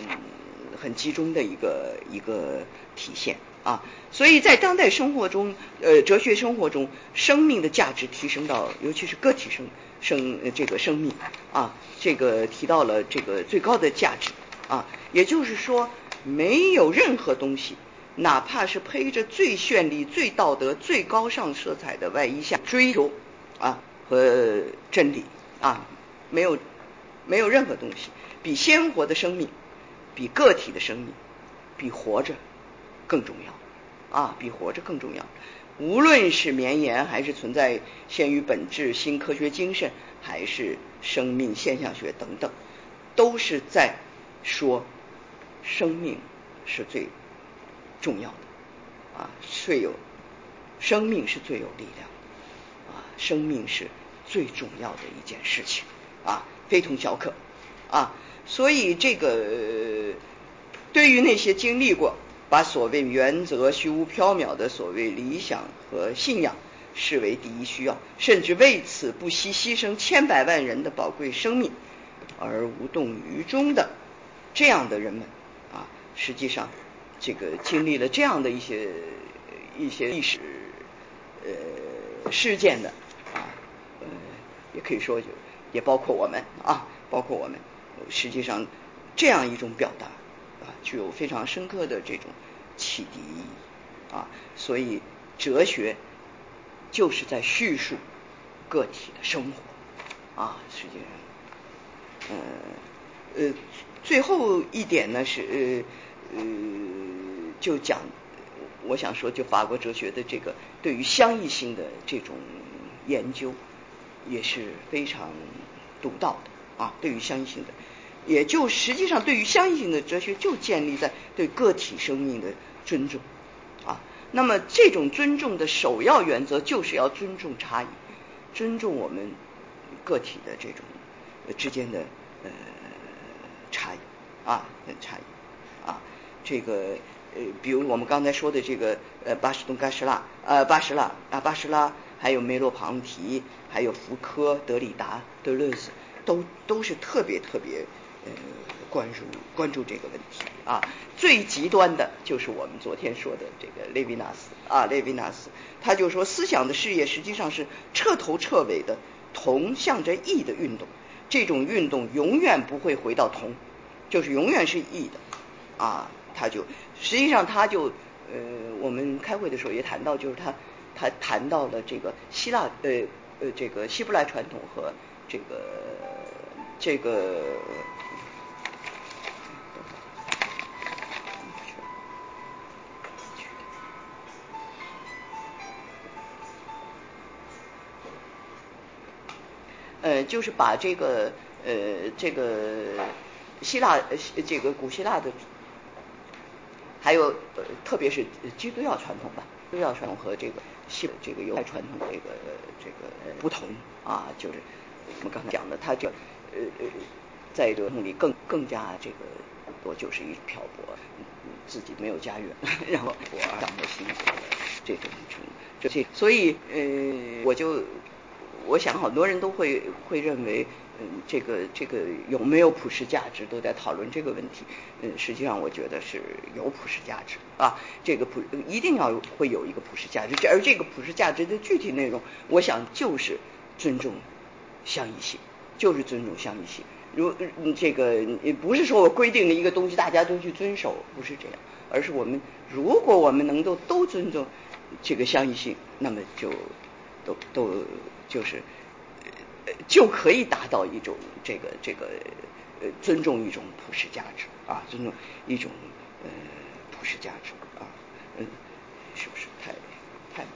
很集中的一个一个体现啊，所以在当代生活中，呃，哲学生活中，生命的价值提升到，尤其是个体生生这个生命啊，这个提到了这个最高的价值啊，也就是说，没有任何东西，哪怕是披着最绚丽、最道德、最高尚色彩的外衣下追求啊和真理啊，没有没有任何东西比鲜活的生命。比个体的生命，比活着更重要啊！比活着更重要。无论是绵延，还是存在先于本质新科学精神，还是生命现象学等等，都是在说生命是最重要的啊！最有生命是最有力量啊！生命是最重要的一件事情啊！非同小可啊！所以，这个对于那些经历过把所谓原则虚无缥缈的所谓理想和信仰视为第一需要，甚至为此不惜牺牲千百万人的宝贵生命而无动于衷的这样的人们啊，实际上这个经历了这样的一些一些历史呃事件的啊，呃，也可以说就也包括我们啊，包括我们。实际上，这样一种表达啊，具有非常深刻的这种启迪意义啊。所以，哲学就是在叙述个体的生活啊。实际上，呃呃，最后一点呢是呃呃，就讲我想说，就法国哲学的这个对于相异性的这种研究也是非常独到的啊。对于相异性的。也就实际上，对于相应性的哲学，就建立在对个体生命的尊重啊。那么，这种尊重的首要原则，就是要尊重差异，尊重我们个体的这种之间的呃差异啊，差异啊。这个呃，比如我们刚才说的这个呃，巴什顿·盖什拉呃，巴什拉啊，巴什拉，还有梅洛庞提，还有福柯、德里达、德勒斯，都都是特别特别。呃，关注关注这个问题啊，最极端的就是我们昨天说的这个列维纳斯啊，列维纳斯，他就说思想的事业实际上是彻头彻尾的同向着义的运动，这种运动永远不会回到同，就是永远是义的啊，他就实际上他就呃，我们开会的时候也谈到，就是他他谈到了这个希腊呃呃这个希伯来传统和这个这个。呃，就是把这个呃这个希腊这个古希腊的，还有呃特别是基督教传统吧，基督教传统和这个西这个犹太传统这个这个不同啊，就是我们刚才讲的，它这呃呃在这个里更更加这个我就是一漂泊，自己没有家园，然后我掌握新的这种这这，所以呃我就。我想很多人都会会认为，嗯，这个这个有没有普世价值，都在讨论这个问题。嗯，实际上我觉得是有普世价值啊，这个普一定要会有一个普世价值，而这个普世价值的具体内容，我想就是尊重相异性，就是尊重相异性。如这个不是说我规定的一个东西大家都去遵守，不是这样，而是我们如果我们能够都尊重这个相异性，那么就都都就是呃就可以达到一种这个这个呃尊重一种普世价值啊，尊重一种呃普世价值啊，嗯，是不是太太？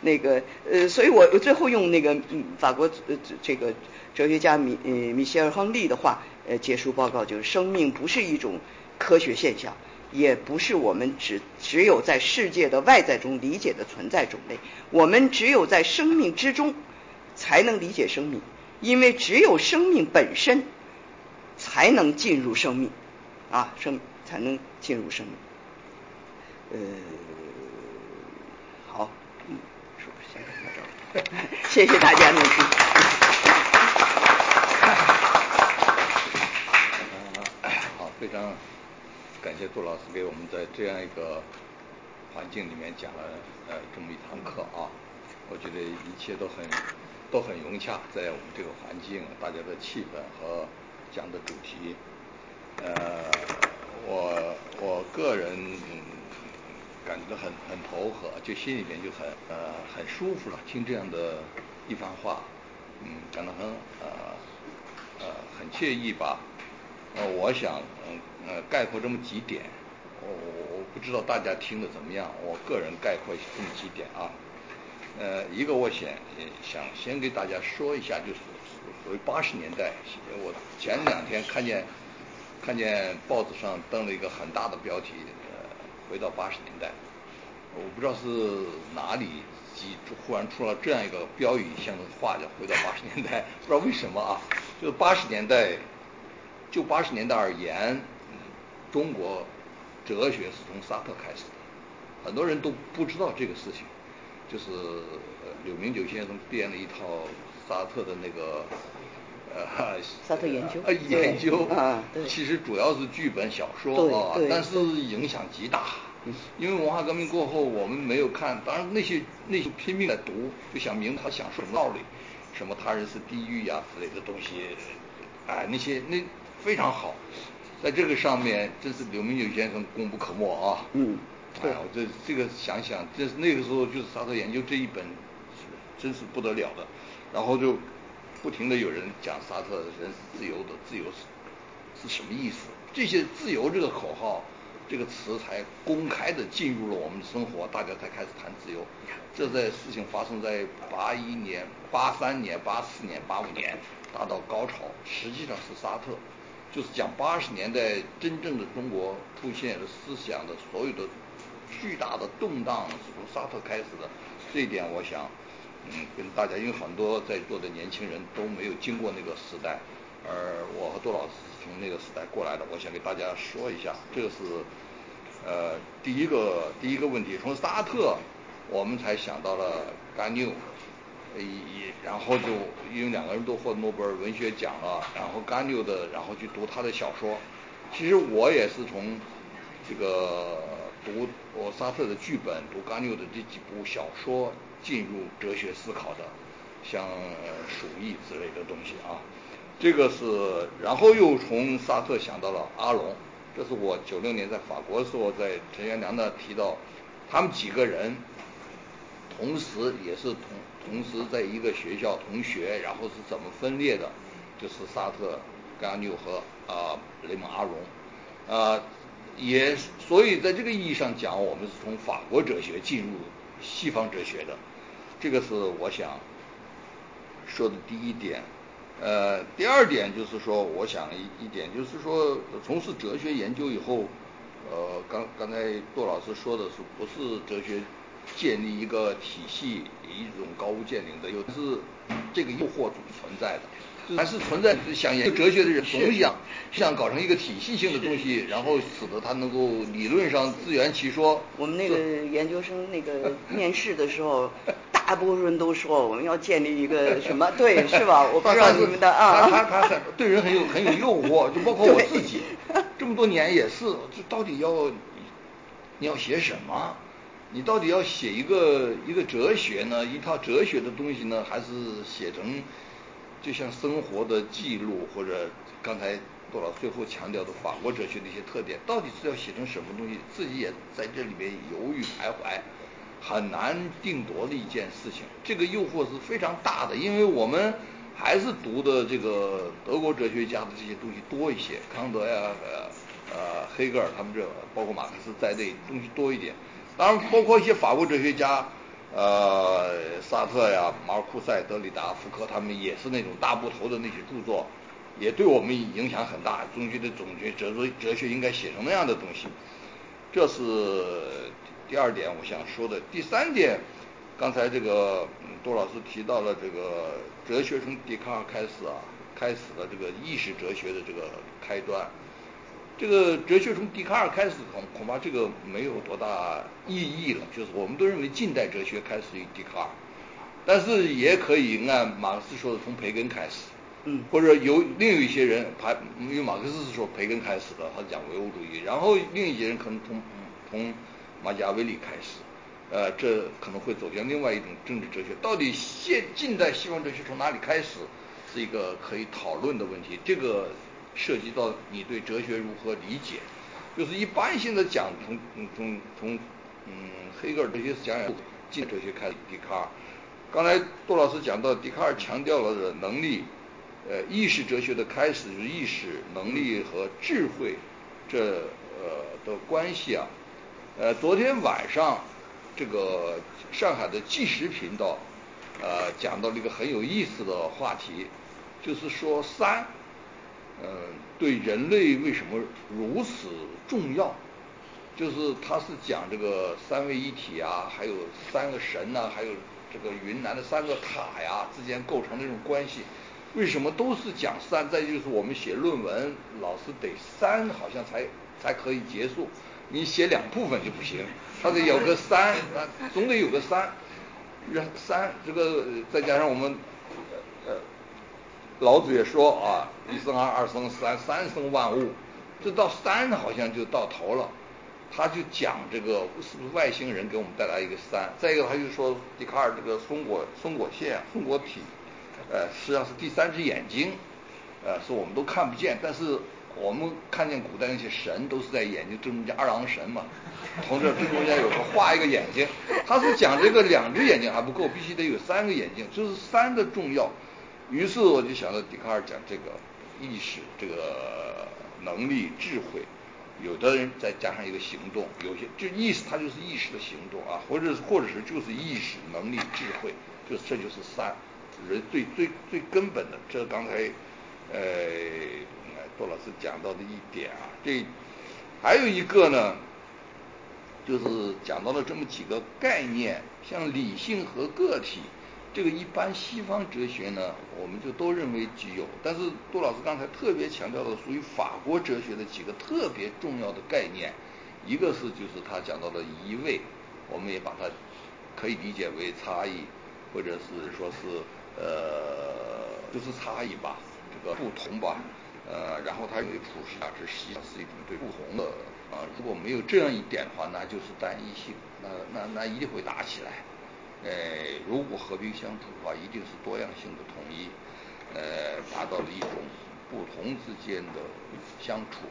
那个呃，所以我我最后用那个法国呃这个哲学家米呃米歇尔亨利的话呃结束报告，就是生命不是一种科学现象，也不是我们只只有在世界的外在中理解的存在种类，我们只有在生命之中才能理解生命，因为只有生命本身才能进入生命啊，生才能进入生命，呃。好，嗯谢谢大家的支持。好，非常感谢杜老师给我们在这样一个环境里面讲了呃这么一堂课啊，我觉得一切都很都很融洽，在我们这个环境，大家的气氛和讲的主题，呃，我我个人嗯。感觉很很投合，就心里面就很呃很舒服了。听这样的一番话，嗯，感到很呃呃很惬意吧。呃，我想嗯呃概括这么几点，我我我不知道大家听的怎么样。我个人概括这么几点啊。呃，一个我想想先给大家说一下，就是属于八十年代。我前两天看见看见报纸上登了一个很大的标题。呃回到八十年代，我不知道是哪里几忽然出了这样一个标语性的话，叫“回到八十年代”，不知道为什么啊？就是八十年代，就八十年代而言，中国哲学是从沙特开始的，很多人都不知道这个事情。就是柳明九先生编了一套沙特的那个呃 沙特研究。呃研究。啊，其实主要是剧本小说啊，但是影响极大。因为文化革命过后，我们没有看，当然那些那些拼命的读，就想明他想说什么道理，什么他人是地狱呀之类的东西，哎，那些那非常好，在这个上面真是刘明九先生功不可没啊。嗯，哎呀，这这个想想，这那个时候就是沙特研究这一本，真是不得了的，然后就不停的有人讲沙特人是自由的，自由是是什么意思？这些自由这个口号。这个词才公开的进入了我们的生活，大家才开始谈自由。这在事情发生在八一年、八三年、八四年、八五年达到高潮，实际上是沙特，就是讲八十年代真正的中国出现的思想的所有的巨大的动荡是从沙特开始的。这一点我想，嗯，跟大家，因为很多在座的年轻人都没有经过那个时代，而我和杜老师是从那个时代过来的，我想给大家说一下，这个是。呃，第一个第一个问题，从沙特我们才想到了甘缪，也然后就因为两个人都获诺贝尔文学奖了，然后甘缪的，然后去读他的小说。其实我也是从这个读我沙特的剧本，读甘缪的这几部小说进入哲学思考的，像《鼠疫》之类的东西啊。这个是，然后又从沙特想到了阿龙。这是我九六年在法国的时候，在陈元良那提到，他们几个人同时也是同同时在一个学校同学，然后是怎么分裂的？就是沙特、甘缪和啊雷蒙阿荣，啊也所以在这个意义上讲，我们是从法国哲学进入西方哲学的，这个是我想说的第一点。呃，第二点就是说，我想一一点就是说，从事哲学研究以后，呃，刚刚才杜老师说的是不是哲学建立一个体系，一种高屋建瓴的，有是这个诱惑总存在的，还是存在想研究哲学的人总想想搞成一个体系性的东西，然后使得他能够理论上自圆其说。我们那个研究生那个面试的时候。大部分人都说我们要建立一个 什么对是吧？我不知道你们的啊。他他他很对人很有很有诱惑，就包括我自己，这么多年也是，这到底要你要写什么？你到底要写一个一个哲学呢？一套哲学的东西呢？还是写成就像生活的记录，或者刚才杜老最后强调的法国哲学的一些特点，到底是要写成什么东西，自己也在这里面犹豫徘徊，很难定夺的一件事情。这个诱惑是非常大的，因为我们还是读的这个德国哲学家的这些东西多一些，康德呀，呃呃黑格尔他们这，包括马克思在内东西多一点。当然，包括一些法国哲学家。呃，沙特呀，马尔库塞、德里达、福柯，他们也是那种大部头的那些著作，也对我们影响很大。中学的总结哲哲哲学应该写成那样的东西，这是第二点我想说的。第三点，刚才这个杜老师提到了这个哲学从笛卡尔开始啊，开始了这个意识哲学的这个开端。这个哲学从笛卡尔开始，恐恐怕这个没有多大意义了。就是我们都认为近代哲学开始于笛卡尔，但是也可以按马克思说的从培根开始，嗯，或者有另有一些人，排因为马克思是说培根开始的，他讲唯物主义，然后另一些人可能从从马基雅维里开始，呃，这可能会走向另外一种政治哲学。到底现近代西方哲学从哪里开始，是一个可以讨论的问题。这个。涉及到你对哲学如何理解，就是一般性的讲，从从从嗯黑格尔这些讲讲近哲学开始，笛卡尔。刚才杜老师讲到，笛卡尔强调了的能力，呃，意识哲学的开始就是意识能力和智慧这呃的关系啊。呃，昨天晚上这个上海的纪实频道呃讲到了一个很有意思的话题，就是说三。呃，对人类为什么如此重要？就是他是讲这个三位一体啊，还有三个神呐，还有这个云南的三个塔呀之间构成的这种关系，为什么都是讲三？再就是我们写论文，老师得三好像才才可以结束，你写两部分就不行，它得有个三，总得有个三，三这个再加上我们。老子也说啊，一生二，二生三，三生万物，这到三好像就到头了。他就讲这个是不是外星人给我们带来一个三？再一个他就说笛卡尔这个松果松果线松果体，呃，实际上是第三只眼睛，呃，是我们都看不见，但是我们看见古代那些神都是在眼睛正中间二郎神嘛，从这正中间有个画一个眼睛。他是讲这个两只眼睛还不够，必须得有三个眼睛，就是三的重要。于是我就想到笛卡尔讲这个意识、这个能力、智慧，有的人再加上一个行动，有些就意识，它就是意识的行动啊，或者或者是就是意识、能力、智慧，就这就是三人最最最根本的。这刚才呃杜老师讲到的一点啊，这还有一个呢，就是讲到了这么几个概念，像理性和个体。这个一般西方哲学呢，我们就都认为具有，但是杜老师刚才特别强调的，属于法国哲学的几个特别重要的概念，一个是就是他讲到的一位，我们也把它可以理解为差异，或者是说是呃就是差异吧，这个不同吧，呃，然后他认为普世价值实际上是一种对不同的啊，如果没有这样一点的话，那就是单一性，那那那一定会打起来。呃，如果和平相处的话，一定是多样性的统一，呃，达到了一种不同之间的相处，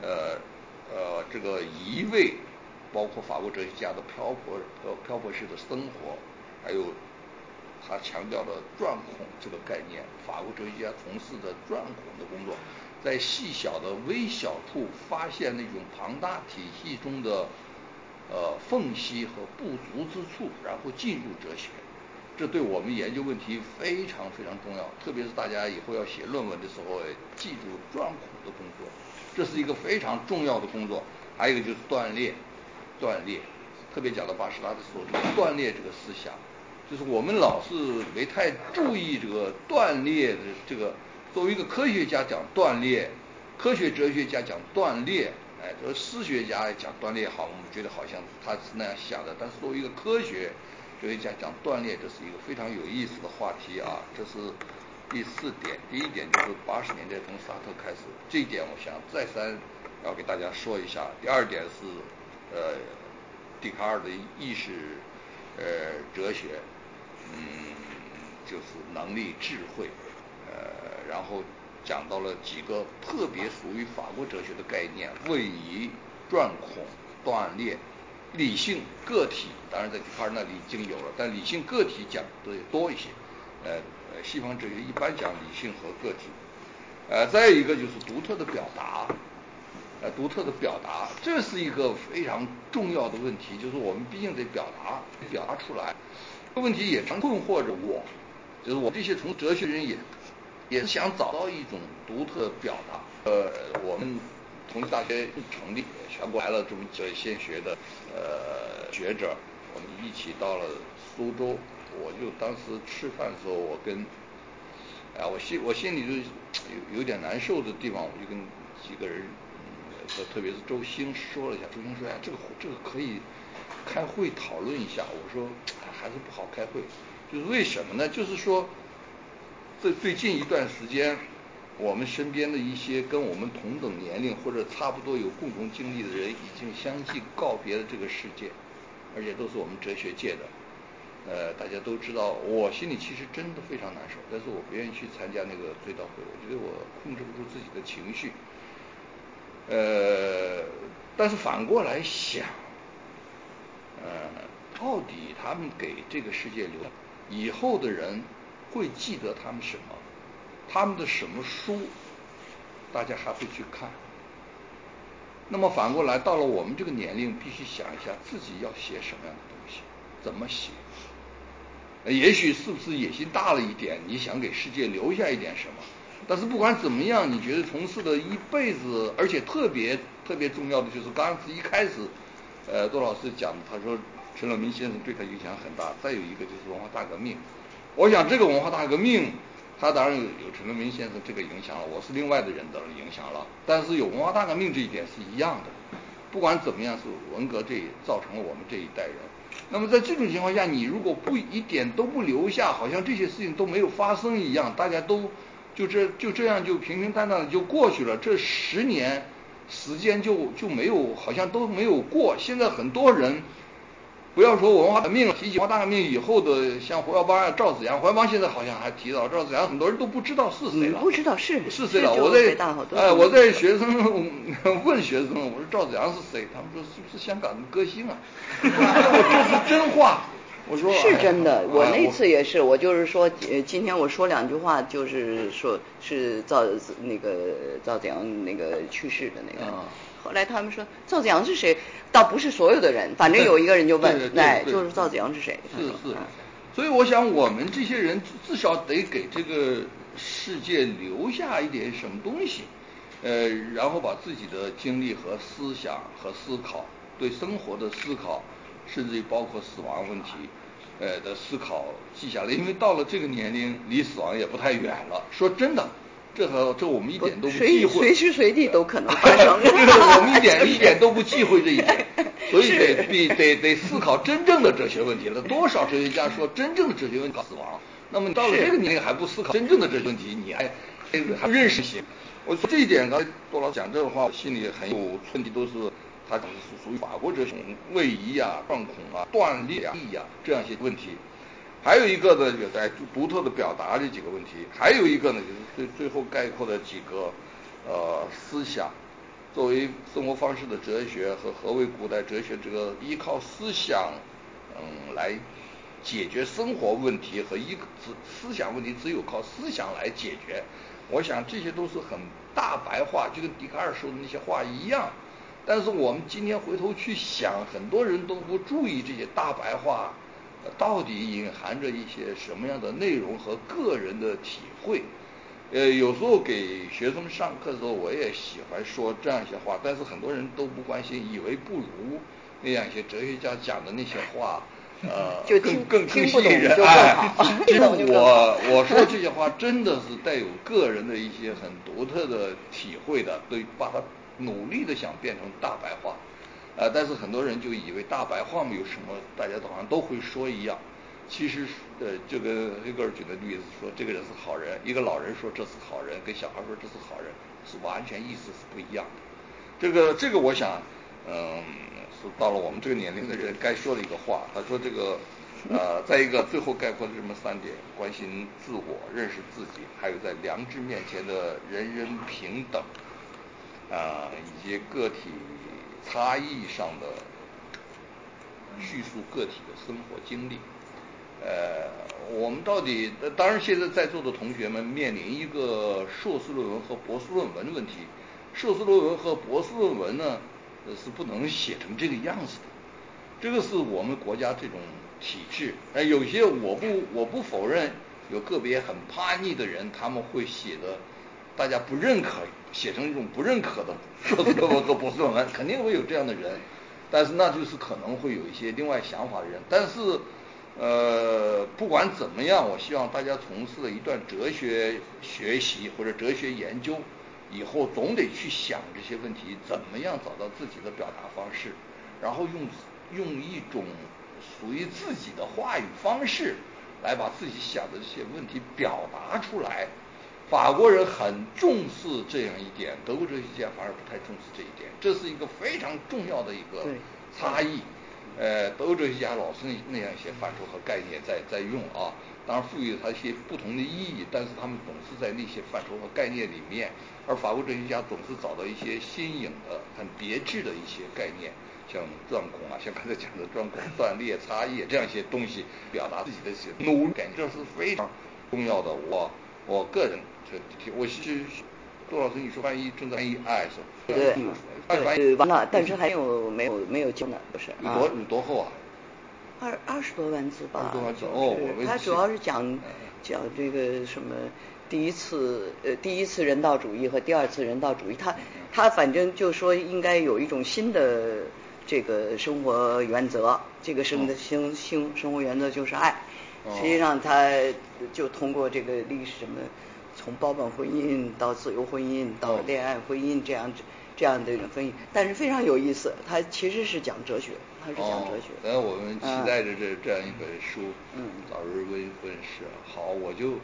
呃呃，这个一味，包括法国哲学家的漂泊和漂泊式的生活，还有他强调的钻孔这个概念，法国哲学家从事的钻孔的工作，在细小的微小处发现那种庞大体系中的。呃，缝隙和不足之处，然后进入哲学，这对我们研究问题非常非常重要。特别是大家以后要写论文的时候，记住钻孔的工作，这是一个非常重要的工作。还有一个就是断裂，断裂，特别讲到巴士拉的时候，断裂这个思想，就是我们老是没太注意这个断裂的这个。作为一个科学家讲断裂，科学哲学家讲断裂。哎，这个诗学家讲断裂好，我们觉得好像他是那样想的。但是作为一个科学哲学家讲断裂，这是一个非常有意思的话题啊。这是第四点，第一点就是八十年代从萨特开始，这一点我想再三要给大家说一下。第二点是呃，笛卡尔的意识呃哲学，嗯，就是能力、智慧，呃，然后讲到了几个特别属于法国哲学的概念：位移、转孔、断裂、理性、个体。当然，在笛卡尔那里已经有了，但理性、个体讲的多一些。呃，西方哲学一般讲理性和个体。呃，再一个就是独特的表达，呃，独特的表达，这是一个非常重要的问题，就是我们毕竟得表达，表达出来。这问题也常困惑着我，就是我这些从哲学人也也是想找到一种独特的表达。呃，我们同济大学成立，全国来了这么几位现学的呃学者，我们一起到了苏州，我就当时吃饭的时候，我跟。啊，我心我心里就有有点难受的地方，我就跟几个人，特别是周星说了一下。周星说：“哎，这个这个可以开会讨论一下。”我说：“还是不好开会，就是为什么呢？就是说，这最近一段时间，我们身边的一些跟我们同等年龄或者差不多有共同经历的人，已经相继告别了这个世界，而且都是我们哲学界的。”呃，大家都知道，我心里其实真的非常难受，但是我不愿意去参加那个追悼会，我觉得我控制不住自己的情绪。呃，但是反过来想，呃，到底他们给这个世界留以后的人会记得他们什么？他们的什么书，大家还会去看？那么反过来，到了我们这个年龄，必须想一下自己要写什么样的东西，怎么写？也许是不是野心大了一点？你想给世界留下一点什么？但是不管怎么样，你觉得从事的一辈子，而且特别特别重要的就是刚一开始，呃，杜老师讲，他说陈乐明先生对他影响很大。再有一个就是文化大革命。我想这个文化大革命，他当然有有陈乐明先生这个影响了，我是另外的人的影响了。但是有文化大革命这一点是一样的。不管怎么样，是文革这造成了我们这一代人。那么在这种情况下，你如果不一点都不留下，好像这些事情都没有发生一样，大家都就这就这样就平平淡淡的就过去了，这十年时间就就没有，好像都没有过。现在很多人。不要说文化大革命了，提起文化大革命以后的，像胡耀邦啊、赵子阳，胡耀邦现在好像还提到赵子阳，很多人都不知道是谁了。不知道是是谁了？我在哎，我在学生问学生，我说赵子阳是谁？他们说是不是香港的歌星啊？我这是真话。我说是真的，我那次也是，我就是说，呃，今天我说两句话，就是说是赵那个赵子阳那个去世的那个。后来他们说赵子阳是谁？倒不是所有的人，反正有一个人就问，哎，就是赵子阳是谁？是是。所以我想，我们这些人至少得给这个世界留下一点什么东西，呃，然后把自己的经历和思想和思考，对生活的思考，甚至于包括死亡问题，呃的思考记下来。因为到了这个年龄，离死亡也不太远了。说真的。这和这我们一点都不忌讳，随时随地都可能发生。我们一点一点都不忌讳这一点，所以得 得得得思考真正的哲学问题了。多少哲学家说真正的哲学问题死亡，那么到了这个年龄还不思考真正的哲学问题，你还还认识些？我说这一点，刚才杜老师讲这个话，我心里很有问题，都是他讲的是属于法国哲学位移啊、断孔啊、断裂啊、意啊这样一些问题。还有一个呢，就在独特的表达这几个问题；还有一个呢，就是最最后概括的几个呃思想，作为生活方式的哲学和何为古代哲学这个依靠思想嗯来解决生活问题和一思思想问题只有靠思想来解决，我想这些都是很大白话，就跟笛卡尔说的那些话一样。但是我们今天回头去想，很多人都不注意这些大白话。到底隐含着一些什么样的内容和个人的体会？呃，有时候给学生上课的时候，我也喜欢说这样一些话，但是很多人都不关心，以为不如那样一些哲学家讲的那些话，呃，更 更更吸引人。哎，其实我我 说这些话真的是带有个人的一些很独特的体会的，对，把它努力的想变成大白话。呃，但是很多人就以为大白话没有什么，大家好像都会说一样。其实，呃，就跟黑格尔举的例子说，这个人是好人，一个老人说这是好人，跟小孩说这是好人，是完全意思是不一样的。这个，这个，我想，嗯，是到了我们这个年龄的人该说的一个话。他说这个，呃，再一个，最后概括的这么三点：关心自我、认识自己，还有在良知面前的人人平等，啊，以及个体差异上的叙述个体的生活经历。呃，我们到底，当然现在在座的同学们面临一个硕士论文和博士论文的问题。硕士论文和博士论文呢，是不能写成这个样子的。这个是我们国家这种体制。哎，有些我不我不否认，有个别很叛逆的人，他们会写的大家不认可，写成一种不认可的硕士论文和博士论文，肯定会有这样的人。但是那就是可能会有一些另外想法的人。但是呃，不管怎么样，我希望大家从事了一段哲学学习或者哲学研究。以后总得去想这些问题，怎么样找到自己的表达方式，然后用用一种属于自己的话语方式来把自己想的这些问题表达出来。法国人很重视这样一点，德国哲学家反而不太重视这一点，这是一个非常重要的一个差异。呃，德国哲学家老是那样一些范畴和概念在在用啊。当然赋予它一些不同的意义，但是他们总是在那些范畴和概念里面，而法国哲学家总是找到一些新颖的、很别致的一些概念，像钻孔啊，像刚才讲的钻孔、断裂、差异这样一些东西，表达自己的一些努力，这是非常重要的。我我个人这我是杜老师，你说万一正在翻译哎是对，对，完了，但是还有没有没有交呢？不是你多你多厚啊？二二十多万字吧，二十多万字哦，他主要是讲讲这个什么第一次呃第一次人道主义和第二次人道主义，他他反正就说应该有一种新的这个生活原则，这个生的新新生活原则就是爱。实际上他就通过这个历史什么，从包办婚姻到自由婚姻到恋爱婚姻这样子。这样的一种婚姻，但是非常有意思。它其实是讲哲学，它是讲哲学。呃，我们期待着这这样一本书，嗯，早日问问世。好，我就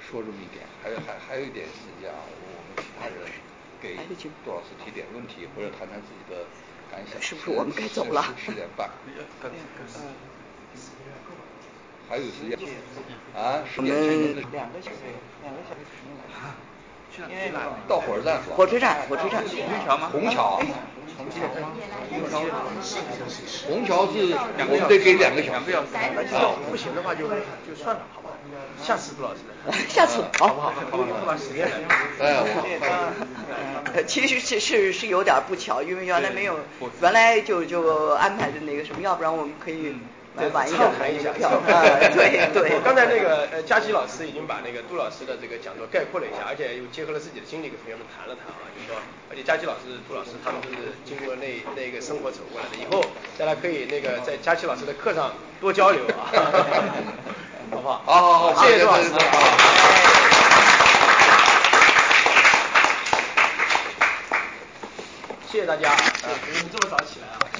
说这么一点。还有还还有一点时间啊，我们其他人给杜老师提点问题，或者谈谈自己的感想。是不是我们该走了？十点半。还有时间啊？我们两个小时，两个小时。因为到火车站，火车站，火车站，虹桥吗？虹桥，虹桥，虹桥，虹桥是我们得给两个小时，不行的话就就算了，好吧？下次杜老师，下次好。不好？好不好？把时间，哎，我其实是是是有点不巧，因为原来没有，原来就就安排的那个什么，要不然我们可以。来畅谈一下，对 对。刚才那个呃佳琪老师已经把那个杜老师的这个讲座概括了一下，而且又结合了自己的经历跟同学们谈了谈啊，就说，而且佳琪老师、杜老师他们都是经过那那个生活走过来的，以后大家可以那个在佳琪老师的课上多交流啊，好不好？好好好，谢谢杜老师。谢谢大家，啊，你们这么早起来啊？